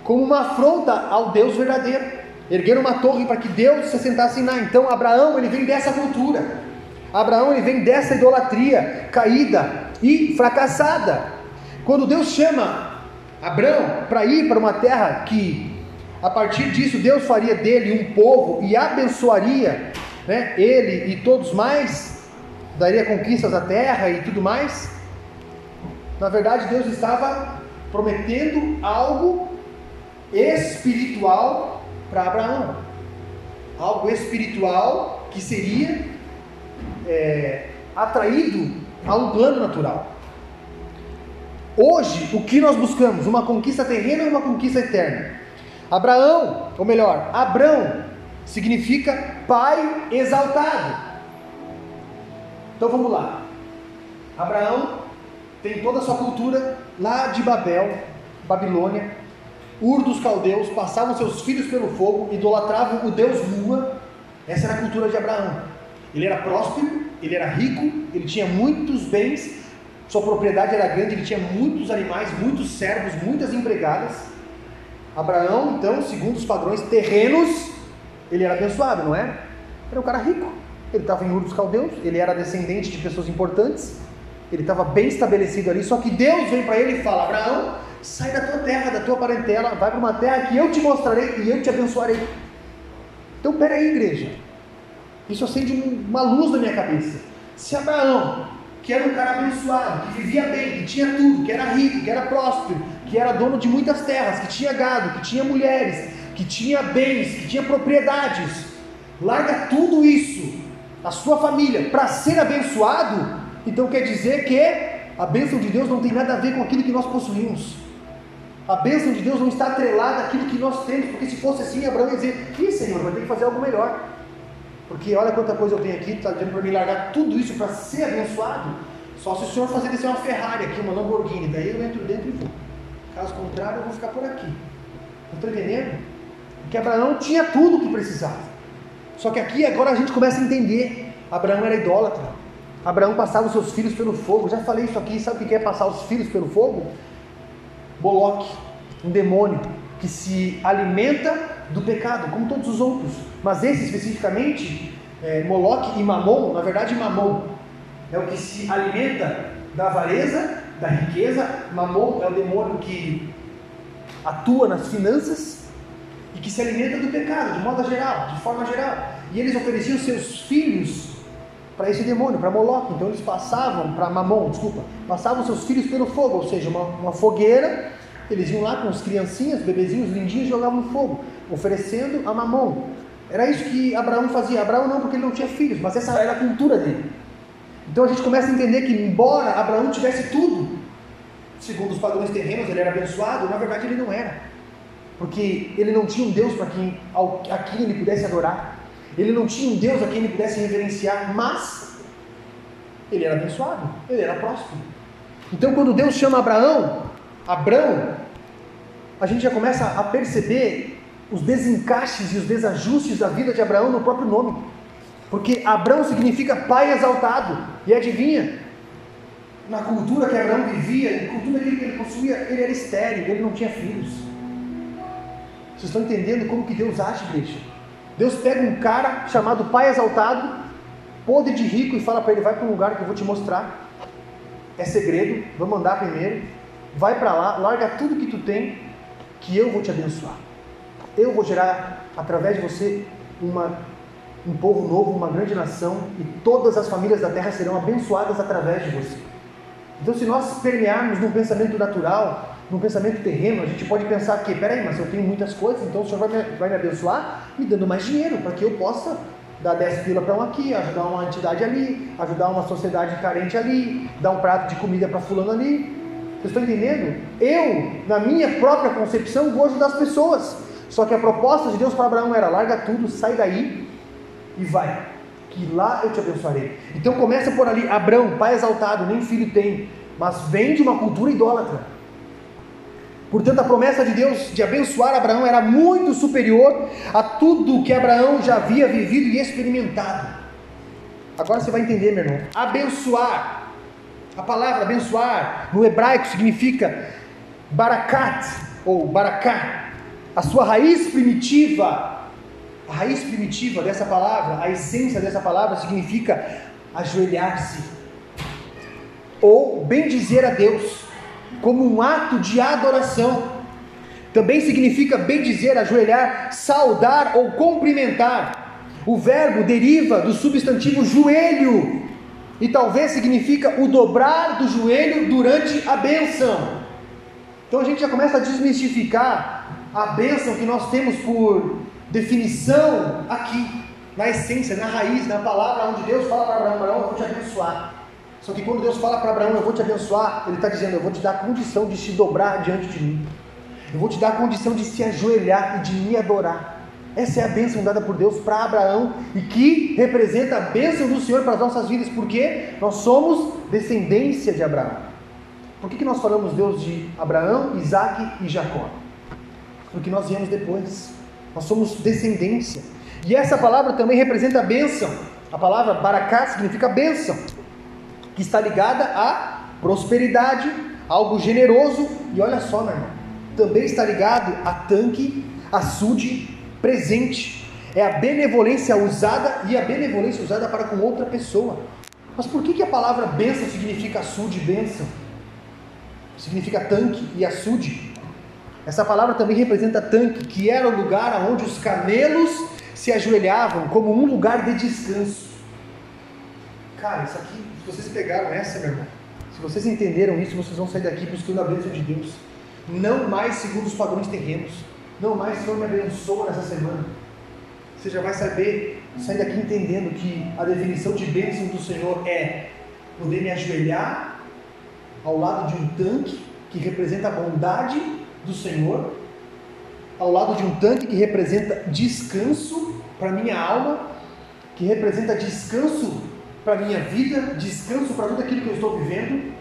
como uma afronta ao Deus verdadeiro. Ergueram uma torre para que Deus se assentasse lá. Então, Abraão, ele vem dessa cultura. Abraão, ele vem dessa idolatria caída e fracassada. Quando Deus chama Abraão para ir para uma terra que, a partir disso, Deus faria dele um povo e abençoaria né, ele e todos mais, daria conquistas à terra e tudo mais. Na verdade, Deus estava prometendo algo espiritual para Abraão. Algo espiritual que seria é, atraído a um plano natural. Hoje, o que nós buscamos? Uma conquista terrena ou uma conquista eterna? Abraão, ou melhor, Abrão, significa pai exaltado. Então vamos lá. Abraão tem toda a sua cultura lá de Babel, Babilônia, Ur dos caldeus, passavam seus filhos pelo fogo, idolatravam o deus Lua. Essa era a cultura de Abraão. Ele era próspero, ele era rico, ele tinha muitos bens, sua propriedade era grande, ele tinha muitos animais, muitos servos, muitas empregadas. Abraão, então, segundo os padrões terrenos, ele era abençoado, não é? Era um cara rico. Ele estava em Ur dos Caldeus, ele era descendente de pessoas importantes, ele estava bem estabelecido ali. Só que Deus vem para ele e fala: Abraão, sai da tua terra, da tua parentela, vai para uma terra que eu te mostrarei e eu te abençoarei. Então, peraí, igreja. Isso acende uma luz na minha cabeça. Se Abraão, que era um cara abençoado, que vivia bem, que tinha tudo, que era rico, que era próspero, que era dono de muitas terras, que tinha gado, que tinha mulheres, que tinha bens, que tinha propriedades, larga tudo isso, a sua família, para ser abençoado, então quer dizer que a bênção de Deus não tem nada a ver com aquilo que nós possuímos. A bênção de Deus não está atrelada àquilo que nós temos, porque se fosse assim, Abraão ia dizer: Ih, Senhor, vai ter que fazer algo melhor. Porque olha quanta coisa eu tenho aqui, está dizendo para mim largar tudo isso para ser abençoado. Só se o Senhor fazer descer uma Ferrari aqui, uma Lamborghini, daí eu entro dentro e vou. Caso contrário, eu vou ficar por aqui. Está entendendo? Porque Abraão tinha tudo o que precisava. Só que aqui agora a gente começa a entender. Abraão era idólatra. Abraão passava os seus filhos pelo fogo. Já falei isso aqui. Sabe o que é passar os filhos pelo fogo? Moloque, um demônio que se alimenta do pecado, como todos os outros. Mas esse especificamente, é, Moloque e Mamon, na verdade Mamon é o que se alimenta da avareza, da riqueza. Mamon é o demônio que atua nas finanças e que se alimenta do pecado, de modo geral, de forma geral. E eles ofereciam seus filhos para esse demônio, para Moloque. Então eles passavam, para Mamon, desculpa, passavam seus filhos pelo fogo, ou seja, uma, uma fogueira. Eles iam lá com os criancinhas, bebezinhos lindinhos, jogavam fogo, oferecendo a Mamon. Era isso que Abraão fazia. Abraão não, porque ele não tinha filhos, mas essa era a cultura dele. Então a gente começa a entender que, embora Abraão tivesse tudo, segundo os padrões terrenos, ele era abençoado, na verdade ele não era porque ele não tinha um Deus para quem, a quem ele pudesse adorar, ele não tinha um Deus a quem ele pudesse reverenciar, mas ele era abençoado, ele era próspero. Então, quando Deus chama Abraão, Abraão, a gente já começa a perceber os desencaixes e os desajustes da vida de Abraão no próprio nome, porque Abraão significa pai exaltado, e adivinha? Na cultura que Abraão vivia, na cultura que ele possuía, ele era estéril, ele não tinha filhos. Vocês estão entendendo como que Deus age, igreja? Deus pega um cara chamado Pai Exaltado, podre de rico, e fala para ele: vai para um lugar que eu vou te mostrar. É segredo, vamos andar primeiro. Vai para lá, larga tudo que tu tem, que eu vou te abençoar. Eu vou gerar através de você uma, um povo novo, uma grande nação, e todas as famílias da terra serão abençoadas através de você. Então, se nós permearmos num pensamento natural, no pensamento terreno, a gente pode pensar que, peraí, mas eu tenho muitas coisas, então o Senhor vai me, vai me abençoar me dando mais dinheiro, para que eu possa dar 10 pila para um aqui, ajudar uma entidade ali, ajudar uma sociedade carente ali, dar um prato de comida para fulano ali. Vocês estão entendendo? Eu, na minha própria concepção, vou ajudar as pessoas. Só que a proposta de Deus para Abraão era: larga tudo, sai daí e vai, que lá eu te abençoarei. Então começa por ali: Abraão, pai exaltado, nem filho tem, mas vem de uma cultura idólatra. Portanto, a promessa de Deus de abençoar Abraão era muito superior a tudo que Abraão já havia vivido e experimentado. Agora você vai entender, meu irmão. Abençoar, a palavra abençoar no hebraico significa barakat ou baraká. A sua raiz primitiva, a raiz primitiva dessa palavra, a essência dessa palavra significa ajoelhar-se ou bendizer a Deus como um ato de adoração. Também significa bem dizer, ajoelhar, saudar ou cumprimentar. O verbo deriva do substantivo joelho, e talvez significa o dobrar do joelho durante a bênção. Então a gente já começa a desmistificar a bênção que nós temos por definição aqui, na essência, na raiz, na palavra, onde Deus fala para Abraão: Abraão, eu vou te abençoar. Só que quando Deus fala para Abraão: Eu vou te abençoar, Ele está dizendo: Eu vou te dar a condição de se dobrar diante de mim. Eu vou te dar a condição de se ajoelhar e de me adorar. Essa é a bênção dada por Deus para Abraão e que representa a bênção do Senhor para as nossas vidas, porque nós somos descendência de Abraão. Por que, que nós falamos Deus de Abraão, Isaac e Jacó? Porque nós viemos depois, nós somos descendência. E essa palavra também representa a bênção. A palavra baraká significa bênção, que está ligada à prosperidade, algo generoso, e olha só, meu irmão, também está ligado a tanque, açude presente, é a benevolência usada e a benevolência usada para com outra pessoa. Mas por que, que a palavra bênção significa açude bênção? Significa tanque e açude. Essa palavra também representa tanque, que era o lugar onde os camelos se ajoelhavam como um lugar de descanso. Cara, isso aqui, vocês pegaram essa, meu irmão, se vocês entenderam isso, vocês vão sair daqui buscando a bênção de Deus. Não mais segundo os padrões terrenos não mais, Senhor, me abençoa nessa semana. Você já vai saber, sair daqui entendendo que a definição de bênção do Senhor é poder me ajoelhar ao lado de um tanque que representa a bondade do Senhor, ao lado de um tanque que representa descanso para minha alma, que representa descanso para minha vida, descanso para tudo aquilo que eu estou vivendo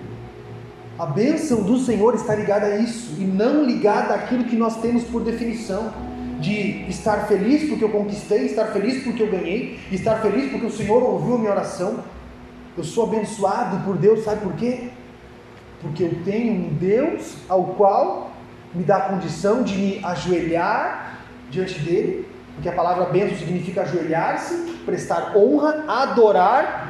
a bênção do Senhor está ligada a isso e não ligada àquilo que nós temos por definição de estar feliz porque eu conquistei, estar feliz porque eu ganhei, estar feliz porque o Senhor ouviu a minha oração. Eu sou abençoado por Deus, sabe por quê? Porque eu tenho um Deus ao qual me dá a condição de me ajoelhar diante dele, porque a palavra bênção significa ajoelhar-se, prestar honra, adorar,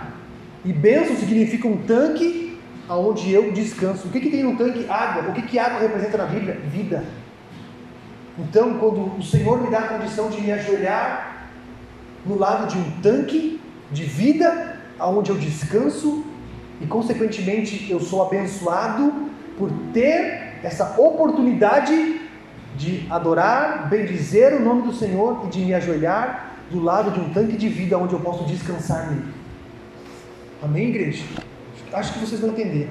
e bênção significa um tanque aonde eu descanso. O que, que tem no tanque? Água. O que, que água representa na Bíblia? Vida. Então, quando o Senhor me dá a condição de me ajoelhar no lado de um tanque de vida, aonde eu descanso e, consequentemente, eu sou abençoado por ter essa oportunidade de adorar, bendizer o nome do Senhor e de me ajoelhar do lado de um tanque de vida onde eu posso descansar nele. Amém, igreja? acho que vocês vão entender.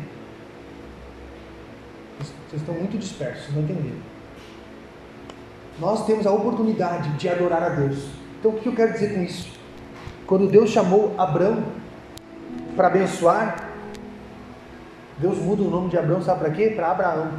Vocês estão muito dispersos, não entenderam. Nós temos a oportunidade de adorar a Deus. Então o que eu quero dizer com isso? Quando Deus chamou Abraão para abençoar, Deus muda o nome de Abraão, sabe para quê? Para Abraão.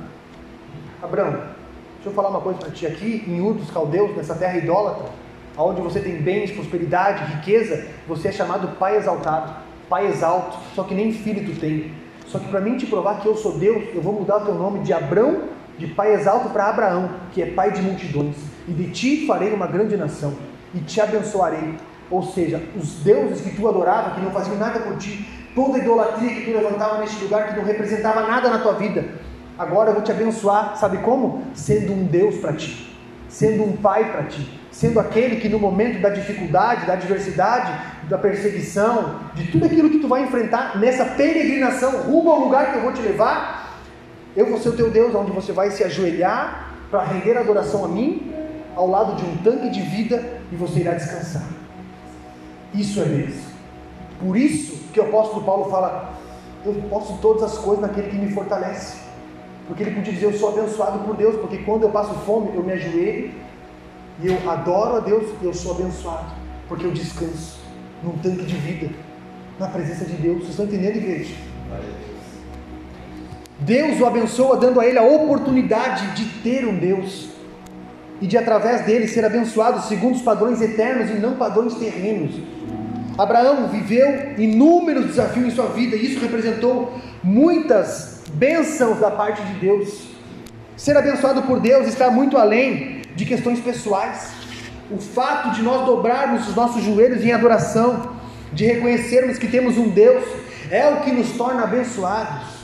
Abraão, deixa eu falar uma coisa para ti aqui, em Ur dos Caldeus, nessa terra idólatra, onde você tem bens, prosperidade, riqueza, você é chamado pai exaltado pai exalto, só que nem filho tu tem. Só que para mim te provar que eu sou Deus, eu vou mudar o teu nome de Abrão, de pai exalto, para Abraão, que é pai de multidões. E de ti farei uma grande nação, e te abençoarei. Ou seja, os deuses que tu adorava, que não faziam nada por ti, toda a idolatria que tu levantava neste lugar, que não representava nada na tua vida, agora eu vou te abençoar, sabe como? Sendo um Deus para ti, sendo um pai para ti, sendo aquele que no momento da dificuldade, da adversidade, da perseguição, de tudo aquilo que tu vai enfrentar nessa peregrinação rumo ao lugar que eu vou te levar, eu vou ser o teu Deus, onde você vai se ajoelhar para render adoração a mim, ao lado de um tanque de vida e você irá descansar. Isso é Deus. Por isso que o apóstolo Paulo fala: Eu posso todas as coisas naquele que me fortalece. Porque ele podia dizer: Eu sou abençoado por Deus, porque quando eu passo fome, eu me ajoelho e eu adoro a Deus, eu sou abençoado, porque eu descanso num tanque de vida, na presença de Deus. Vocês estão entendendo, igreja? Deus o abençoa, dando a ele a oportunidade de ter um Deus e de através dele ser abençoado segundo os padrões eternos e não padrões terrenos. Abraão viveu inúmeros desafios em sua vida e isso representou muitas bênçãos da parte de Deus. Ser abençoado por Deus está muito além de questões pessoais. O fato de nós dobrarmos os nossos joelhos em adoração, de reconhecermos que temos um Deus, é o que nos torna abençoados.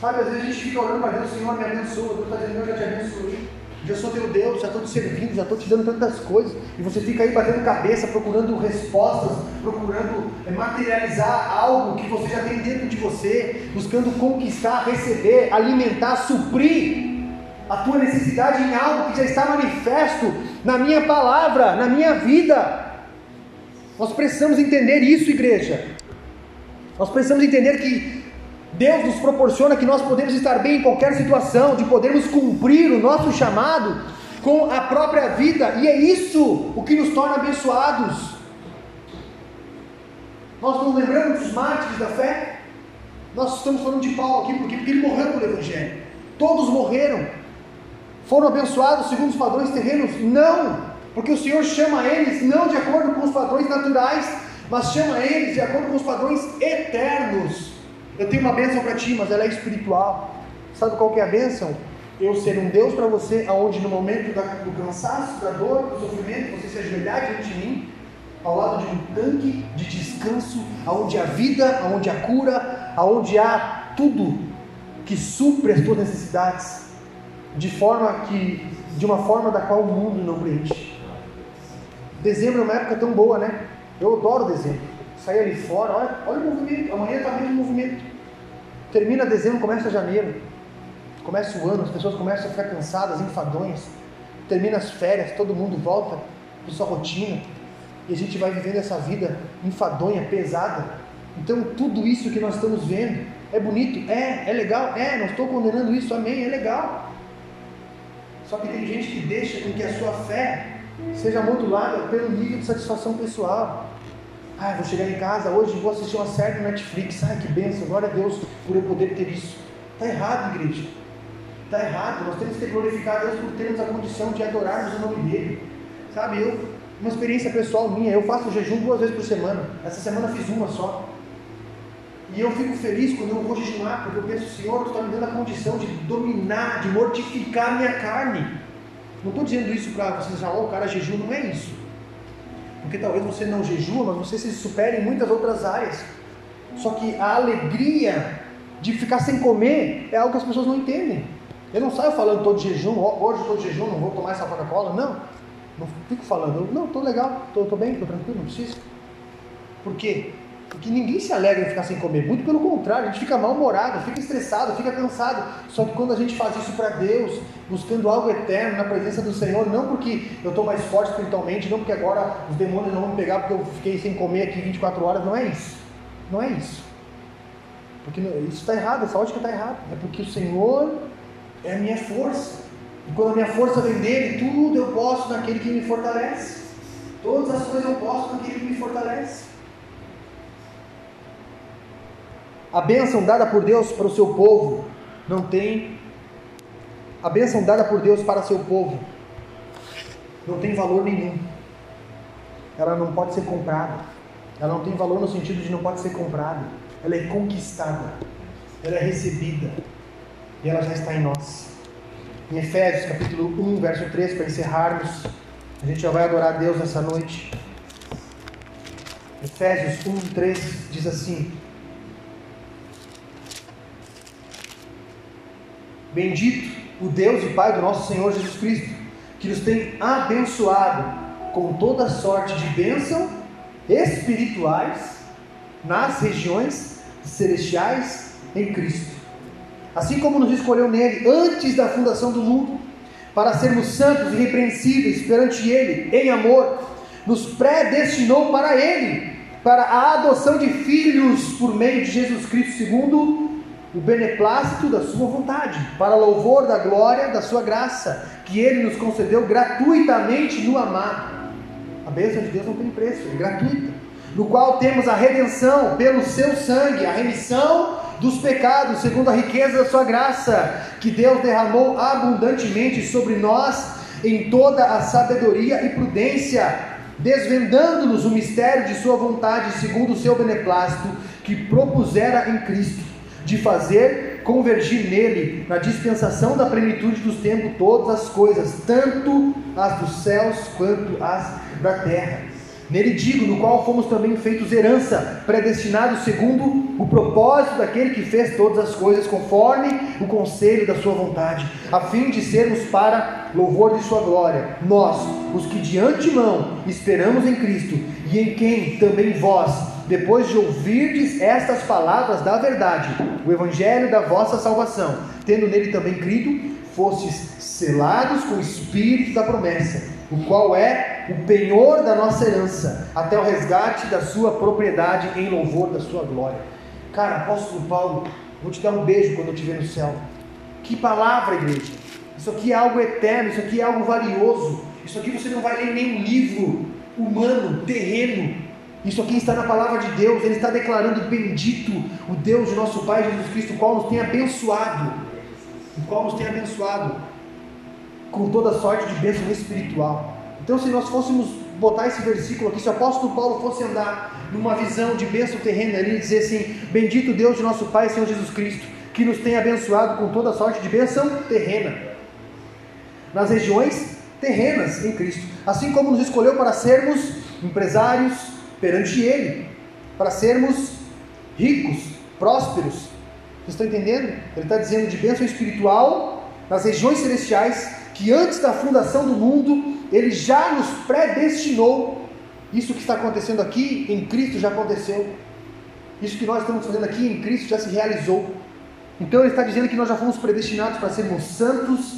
Sabe, às vezes a gente fica olhando para Deus, Senhor, me abençoa, Deus está dizendo, eu já te abençoei. já sou teu Deus, já estou te servindo, já estou te dando tantas coisas, e você fica aí batendo cabeça, procurando respostas, procurando é, materializar algo que você já tem dentro de você, buscando conquistar, receber, alimentar, suprir a tua necessidade em algo que já está manifesto na minha palavra, na minha vida. Nós precisamos entender isso, igreja. Nós precisamos entender que Deus nos proporciona que nós podemos estar bem em qualquer situação, de podermos cumprir o nosso chamado com a própria vida, e é isso o que nos torna abençoados. Nós não lembramos dos mártires da fé? Nós estamos falando de Paulo aqui porque, porque ele morreu pelo Evangelho. Todos morreram. Foram abençoados segundo os padrões terrenos? Não, porque o Senhor chama eles não de acordo com os padrões naturais, mas chama eles de acordo com os padrões eternos. Eu tenho uma bênção para ti, mas ela é espiritual. Sabe qual que é a bênção? Eu ser um Deus para você, aonde no momento do cansaço, da dor, do sofrimento, você se ajoelhar diante de mim, ao lado de um tanque de descanso, aonde há vida, aonde há cura, aonde há tudo que supre as tuas necessidades, de forma que, de uma forma da qual o mundo não preenche. Dezembro é uma época tão boa, né? Eu adoro dezembro sair ali fora, olha, olha o movimento, amanhã está vendo o movimento. Termina dezembro, começa janeiro, começa o ano, as pessoas começam a ficar cansadas, enfadões, termina as férias, todo mundo volta para sua rotina, e a gente vai vivendo essa vida enfadonha, pesada. Então tudo isso que nós estamos vendo é bonito, é, é legal, é, não estou condenando isso, amém, é legal. Só que tem gente que deixa com que a sua fé seja modulada pelo nível de satisfação pessoal. Ah, vou chegar em casa hoje e vou assistir uma série no Netflix. Ai, que benção, glória a Deus por eu poder ter isso. Está errado, igreja. Está errado. Nós temos que glorificar a Deus por termos a condição de adorarmos o nome dEle. Sabe, eu, uma experiência pessoal minha, eu faço jejum duas vezes por semana. Essa semana fiz uma só. E eu fico feliz quando eu vou jejuar, porque eu penso, Senhor, Tu está me dando a condição de dominar, de mortificar a minha carne. Não estou dizendo isso para vocês achar, oh, o cara jejum, não é isso. Porque talvez você não jejua, mas você se supere em muitas outras áreas. Só que a alegria de ficar sem comer é algo que as pessoas não entendem. Eu não saio falando todo jejum, hoje estou de jejum, não vou tomar essa Coca-Cola, não. Não fico falando, não, estou legal, estou bem, estou tranquilo, não preciso. Por quê? Porque ninguém se alegra em ficar sem comer, muito pelo contrário, a gente fica mal-humorado, fica estressado, fica cansado. Só que quando a gente faz isso para Deus, buscando algo eterno na presença do Senhor, não porque eu estou mais forte espiritualmente, não porque agora os demônios não vão me pegar porque eu fiquei sem comer aqui 24 horas, não é isso. Não é isso. Porque isso está errado, essa ótica está errada. É porque o Senhor é a minha força. E quando a minha força vem dele, tudo eu posso naquele que me fortalece. Todas as coisas eu posso naquele que me fortalece. A bênção dada por Deus para o seu povo não tem. A bênção dada por Deus para seu povo não tem valor nenhum. Ela não pode ser comprada. Ela não tem valor no sentido de não pode ser comprada. Ela é conquistada. Ela é recebida. E ela já está em nós. Em Efésios capítulo 1, verso 3, para encerrarmos, a gente já vai adorar a Deus nessa noite. Efésios 1, 3 diz assim: Bendito o Deus e Pai do nosso Senhor Jesus Cristo, que nos tem abençoado com toda sorte de bênção espirituais nas regiões celestiais em Cristo. Assim como nos escolheu nele antes da fundação do mundo, para sermos santos e irrepreensíveis perante Ele, em amor, nos predestinou para Ele, para a adoção de filhos por meio de Jesus Cristo, segundo o beneplácito da sua vontade, para louvor da glória da sua graça, que ele nos concedeu gratuitamente no amado. A bênção de Deus não tem preço, é gratuita. No qual temos a redenção pelo seu sangue, a remissão dos pecados, segundo a riqueza da sua graça, que Deus derramou abundantemente sobre nós em toda a sabedoria e prudência, desvendando-nos o mistério de sua vontade, segundo o seu beneplácito, que propusera em Cristo de fazer convergir nele, na dispensação da plenitude dos tempos, todas as coisas, tanto as dos céus quanto as da terra, Nele digo, no qual fomos também feitos herança, predestinados segundo o propósito daquele que fez todas as coisas conforme o conselho da sua vontade, a fim de sermos para louvor de sua glória, nós, os que de antemão esperamos em Cristo, e em quem também vós, depois de ouvirdes estas palavras da verdade, o evangelho da vossa salvação, tendo nele também crido, fostes selados com o espírito da promessa o qual é o penhor da nossa herança, até o resgate da sua propriedade em louvor da sua glória. Cara, apóstolo Paulo, vou te dar um beijo quando eu te ver no céu. Que palavra, igreja! Isso aqui é algo eterno, isso aqui é algo valioso. Isso aqui você não vai ler em nenhum livro humano, terreno. Isso aqui está na palavra de Deus, ele está declarando bendito o Deus de nosso Pai Jesus Cristo, o qual nos tem abençoado. O qual nos tem abençoado com toda sorte de bênção espiritual. Então, se nós fôssemos botar esse versículo aqui, se o apóstolo Paulo fosse andar numa visão de bênção terrena, ele ia dizer assim: Bendito Deus de nosso Pai, Senhor Jesus Cristo, que nos tem abençoado com toda sorte de bênção terrena, nas regiões terrenas em Cristo, assim como nos escolheu para sermos empresários perante Ele, para sermos ricos, prósperos. Vocês estão entendendo? Ele está dizendo de bênção espiritual nas regiões celestiais que antes da fundação do mundo, Ele já nos predestinou. Isso que está acontecendo aqui em Cristo já aconteceu. Isso que nós estamos fazendo aqui em Cristo já se realizou. Então Ele está dizendo que nós já fomos predestinados para sermos santos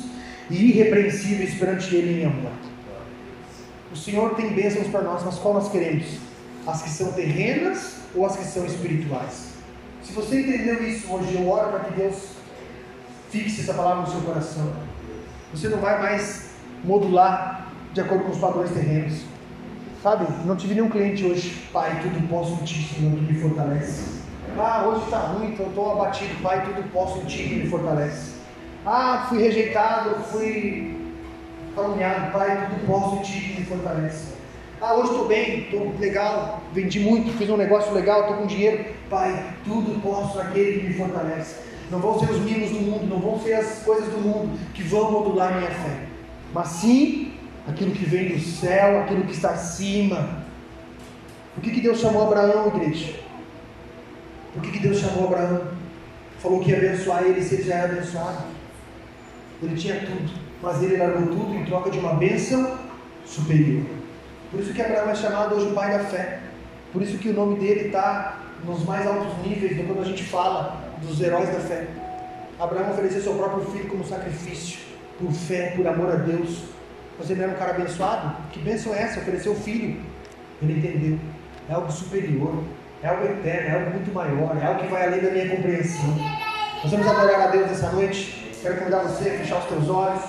e irrepreensíveis perante Ele em amor. O Senhor tem bênçãos para nós, mas qual nós queremos? As que são terrenas ou as que são espirituais? Se você entendeu isso hoje, eu oro para que Deus fixe essa palavra no seu coração. Você não vai mais modular de acordo com os padrões terrenos. Sabe? Não tive nenhum cliente hoje. Pai, tudo posso em ti, Senhor, que me fortalece. Ah, hoje está ruim, então estou abatido. Pai, tudo posso em ti, que me fortalece. Ah, fui rejeitado, fui caluniado. Pai, tudo posso em ti, que me fortalece. Ah, hoje estou bem, estou legal, vendi muito, fiz um negócio legal, estou com dinheiro. Pai, tudo posso naquele que me fortalece não vão ser os mimos do mundo, não vão ser as coisas do mundo que vão modular minha fé, mas sim aquilo que vem do céu, aquilo que está acima. Por que, que Deus chamou Abraão, igreja? Por que, que Deus chamou Abraão? Falou que ia abençoar ele se ele já era abençoado. Ele tinha tudo, mas ele largou tudo em troca de uma bênção superior. Por isso que Abraão é chamado hoje o pai da fé. Por isso que o nome dele está nos mais altos níveis de quando a gente fala dos heróis da fé. Abraão ofereceu seu próprio filho como sacrifício, por fé, por amor a Deus. Você não era um cara abençoado? Que bênção é essa? Ofereceu o filho. Ele entendeu. É algo superior, é algo eterno, é algo muito maior, é algo que vai além da minha compreensão. Nós vamos adorar a Deus essa noite. Quero convidar você a fechar os teus olhos.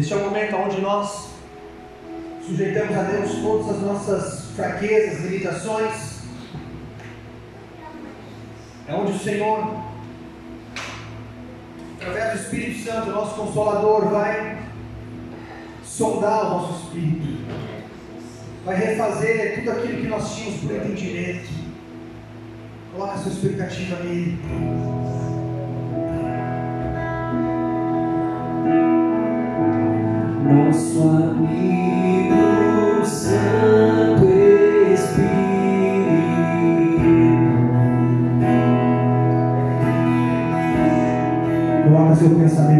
Este é o momento onde nós sujeitamos a Deus todas as nossas fraquezas, limitações. É onde o Senhor, através do Espírito Santo, nosso Consolador, vai sondar o nosso espírito, vai refazer tudo aquilo que nós tínhamos por entendimento. Coloque a sua expectativa nele. Nosso amigo Santo Espírito, seu pensamento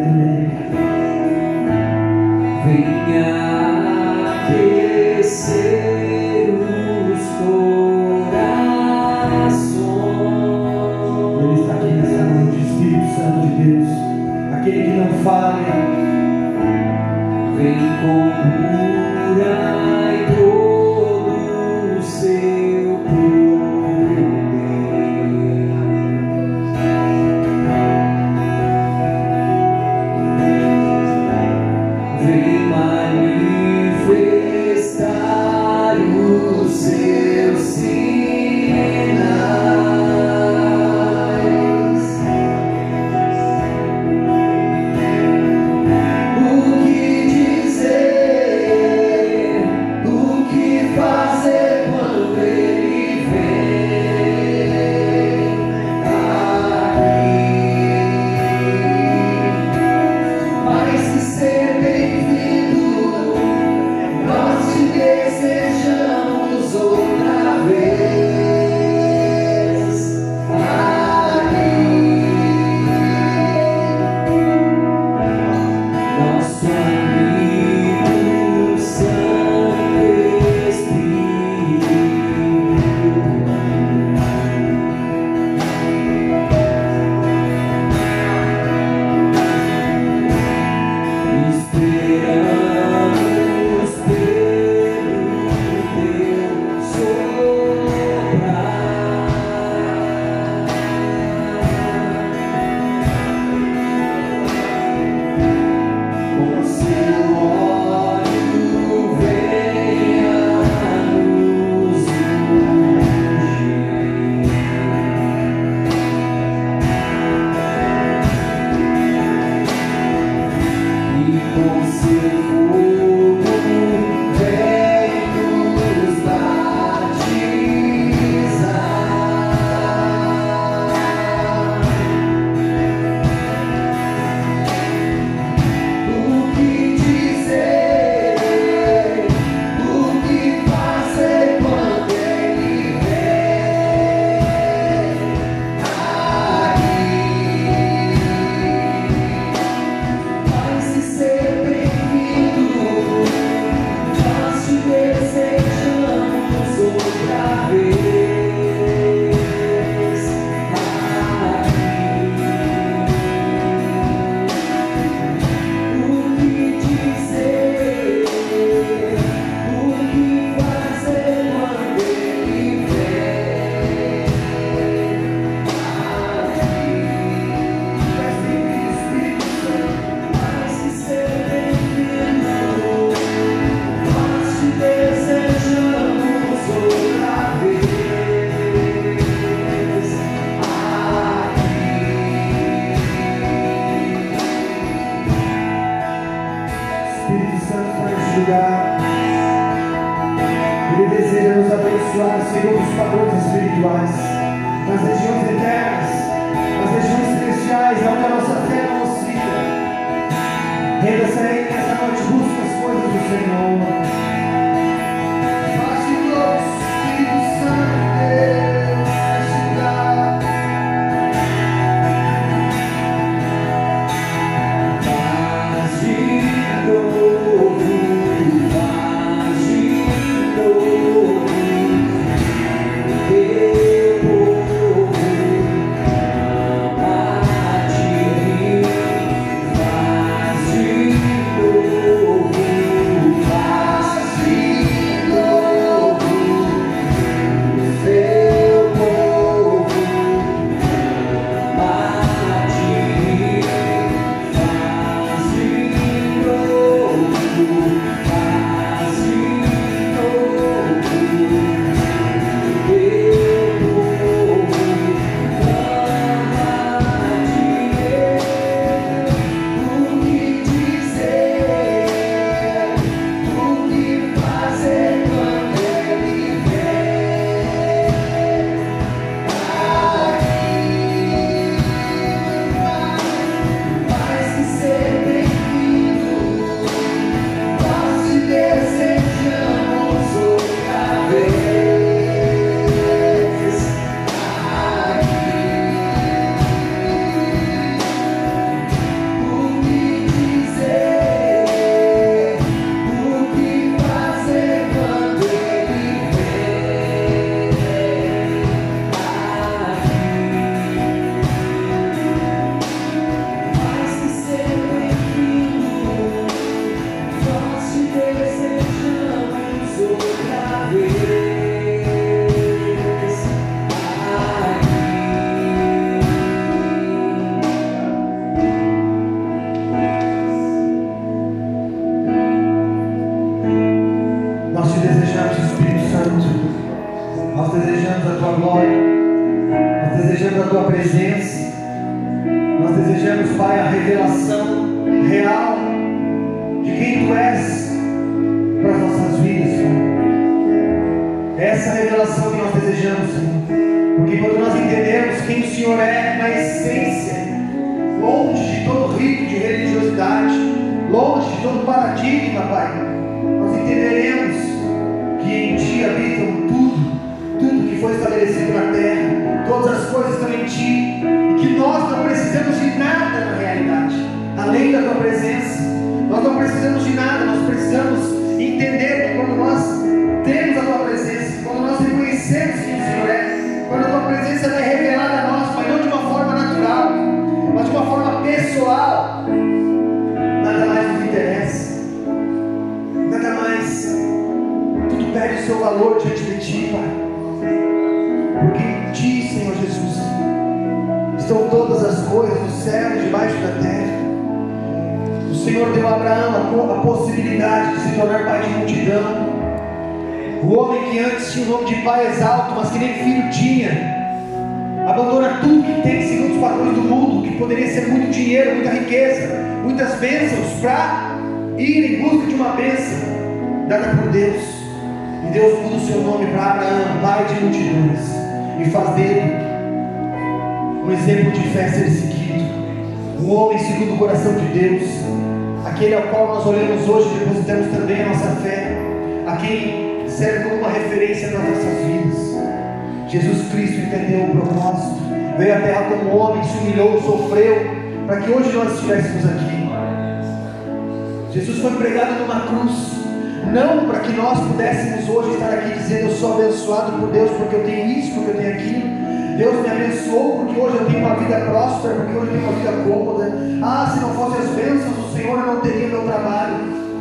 dizer eu sou abençoado por Deus porque eu tenho isso, porque eu tenho aquilo. Deus me abençoou porque hoje eu tenho uma vida próspera, porque hoje eu tenho uma vida cômoda. Ah, se não fossem as bênçãos do Senhor, eu não teria meu trabalho.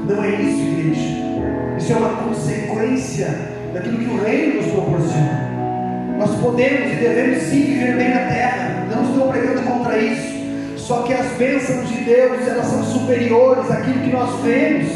Não é isso, igreja. Isso é uma consequência daquilo que o reino nos proporciona. Nós podemos e devemos sim viver bem na terra. Não estou pregando contra isso. Só que as bênçãos de Deus, elas são superiores àquilo que nós vemos,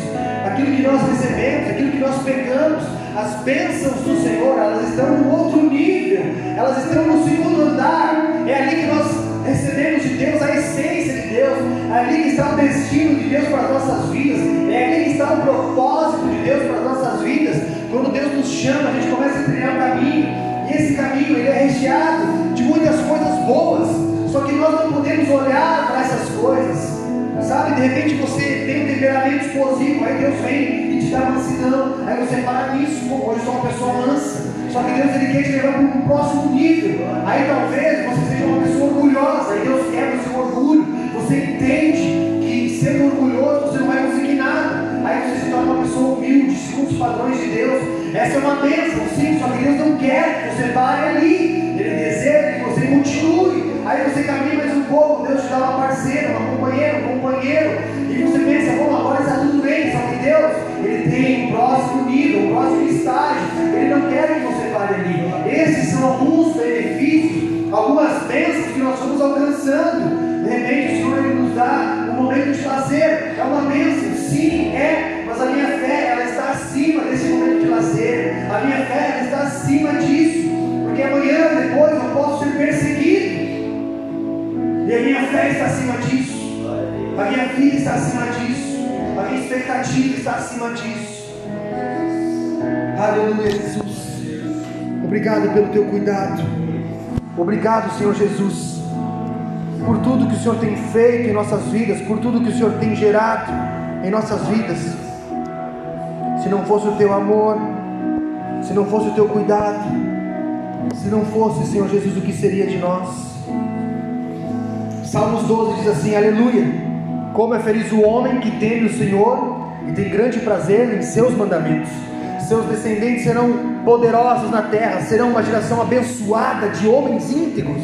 àquilo que nós recebemos, àquilo que nós pegamos as bênçãos do Senhor, elas estão em outro nível, elas estão no segundo andar. É ali que nós recebemos de Deus a essência de Deus, é ali que está o destino de Deus para as nossas vidas, é ali que está o propósito de Deus para as nossas vidas. Quando Deus nos chama, a gente começa a trilhar um caminho, e esse caminho ele é recheado de muitas coisas boas, só que nós não podemos olhar para essas coisas. Sabe, de repente você tem um temperamento explosivo, aí Deus vem e dá mansidão, aí você para nisso, pô, hoje sou uma pessoa mansa. Só que Deus ele quer te levar para um próximo nível. Aí talvez você seja uma pessoa orgulhosa, e Deus quebra o seu orgulho. Você entende que sendo orgulhoso você não vai conseguir nada. Aí você se torna uma pessoa humilde, segundo os padrões de Deus. Essa é uma bênção, sim, só que Deus não quer que você pare ali. Ele deseja que você continue. Aí você caminha mais um pouco, Deus te dá uma parceira, uma companheira, um companheiro. E você pensa, bom, agora está bem. Só que Deus, Ele tem um próximo nível, um próximo estágio. Ele não quer que você pare ali. Esses são alguns benefícios, algumas bênçãos que nós estamos alcançando. De repente o Senhor ele nos dá um momento de lazer. É uma bênção, sim, é. Mas a minha fé, ela está acima desse momento de lazer. A minha fé, ela está acima disso. Porque amanhã, depois, eu posso ser perseguido. E a minha fé está acima disso. A minha vida está acima disso. Expectativa está acima disso. Aleluia, Jesus. Obrigado pelo teu cuidado. Obrigado, Senhor Jesus, por tudo que o Senhor tem feito em nossas vidas, por tudo que o Senhor tem gerado em nossas vidas. Se não fosse o teu amor, se não fosse o teu cuidado, se não fosse, Senhor Jesus, o que seria de nós? Salmos 12 diz assim: Aleluia! Como é feliz o homem que teme o Senhor e tem grande prazer em seus mandamentos. Seus descendentes serão poderosos na terra, serão uma geração abençoada de homens íntegros.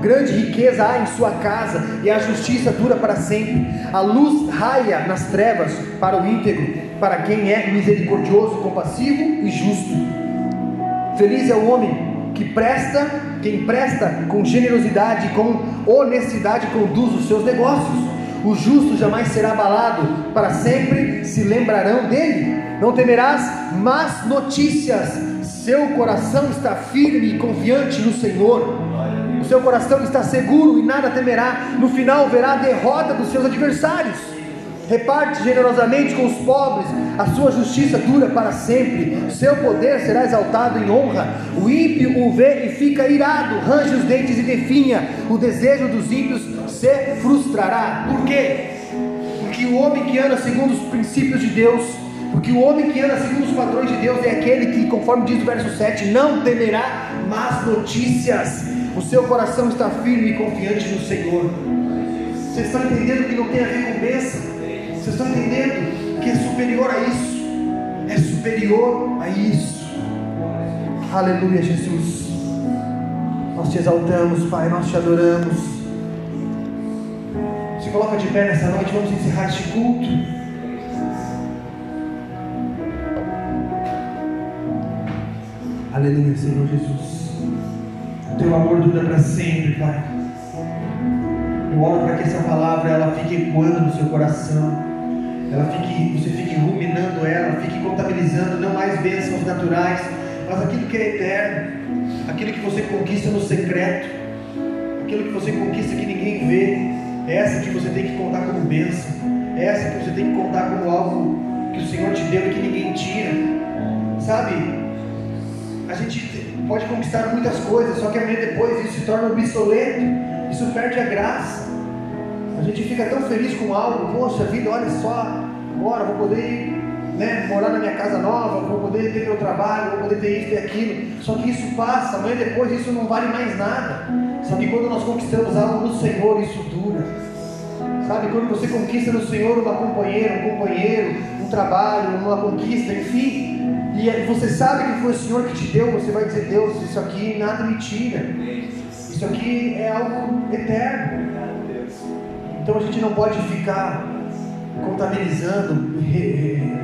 Grande riqueza há em sua casa e a justiça dura para sempre. A luz raia nas trevas para o íntegro, para quem é misericordioso, compassivo e justo. Feliz é o homem que presta, quem presta com generosidade, com honestidade conduz os seus negócios. O justo jamais será abalado, para sempre se lembrarão dele. Não temerás más notícias. Seu coração está firme e confiante no Senhor. O seu coração está seguro e nada temerá. No final verá a derrota dos seus adversários. Reparte generosamente com os pobres, a sua justiça dura para sempre, seu poder será exaltado em honra. O ímpio o vê e fica irado, range os dentes e definha. O desejo dos ímpios se frustrará. Por quê? Porque o homem que anda segundo os princípios de Deus, porque o homem que anda segundo os padrões de Deus é aquele que, conforme diz o verso 7, não temerá más notícias. O seu coração está firme e confiante no Senhor. Vocês estão entendendo que não tem a bênção? Vocês estão entendendo que é superior a isso? É superior a isso. Aleluia, Jesus. Nós te exaltamos, Pai, nós te adoramos. Se coloca de pé nessa noite, vamos encerrar este culto. Aleluia, Senhor Jesus. O teu amor dura para sempre, Pai. Eu oro para que essa palavra ela fique ecoando no seu coração. Ela fique, você fique ruminando ela, fique contabilizando não mais bênçãos naturais, mas aquilo que é eterno, aquilo que você conquista no secreto, aquilo que você conquista que ninguém vê. É essa que você tem que contar como bênção. É essa que você tem que contar como algo que o Senhor te deu e que ninguém tira. Sabe? A gente pode conquistar muitas coisas, só que amanhã depois isso se torna obsoleto, isso perde a graça. Gente fica tão feliz com algo, poxa vida, olha só, agora vou poder né, morar na minha casa nova, vou poder ter meu trabalho, vou poder ter isso e aquilo. Só que isso passa, amanhã depois isso não vale mais nada. Sabe quando nós conquistamos algo no Senhor, isso dura. Sabe quando você conquista no Senhor uma companheira, um companheiro, um trabalho, uma conquista, enfim, e você sabe que foi o Senhor que te deu, você vai dizer, Deus, isso aqui nada me tira. Isso aqui é algo eterno. Então a gente não pode ficar contabilizando,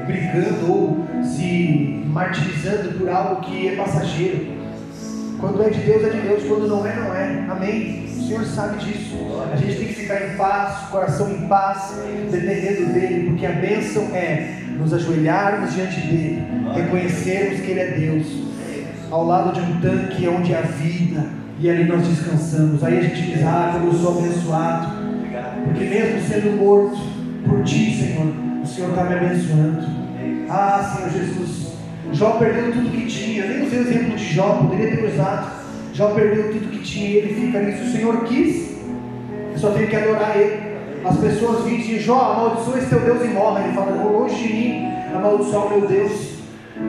brigando ou se martirizando por algo que é passageiro. Quando é de Deus, é de Deus. Quando não é, não é. Amém? O Senhor sabe disso. A gente tem que ficar em paz, coração em paz, dependendo dEle, porque a bênção é nos ajoelharmos diante dEle, reconhecermos que Ele é Deus, ao lado de um tanque onde há vida, e ali nós descansamos. Aí a gente diz: Ah, como eu sou abençoado, porque mesmo sendo morto por Ti, Senhor, o Senhor está me abençoando. Ah, Senhor Jesus, Jó perdeu tudo que tinha, nem usei o exemplo de Jó, poderia ter usado. Jó perdeu tudo que tinha e ele fica nisso. O Senhor quis, só tenho que adorar Ele. As pessoas vêm e dizem, Jó, amaldiçoa esse teu Deus e morre. Ele fala, longe de mim, amaldiçoar o meu Deus.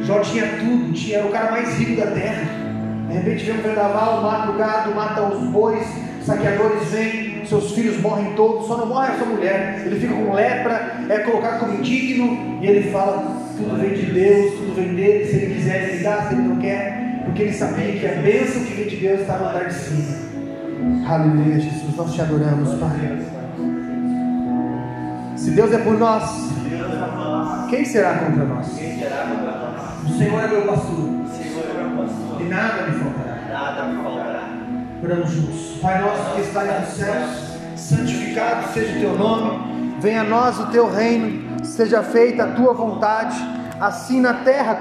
Jó tinha tudo, tinha, era o cara mais rico da terra. De repente vem um vendaval, mata o gado, mata os bois, saqueadores vêm, seus filhos morrem todos, só não morre essa mulher. Ele fica com lepra, é colocado como indigno, e ele fala: tudo vem de Deus, tudo vem dele, se ele quiser ele dá, se ele não quer, porque ele sabia que a bênção que vem de Deus está no andar de cima. Aleluia, Jesus, nós te adoramos, Pai. Se Deus é por nós, quem será contra nós? O Senhor é meu pastor, e nada me faltará. Oramos juntos. Pai nosso que está nos céus, santificado seja o teu nome, venha a nós o teu reino, seja feita a tua vontade, assim na terra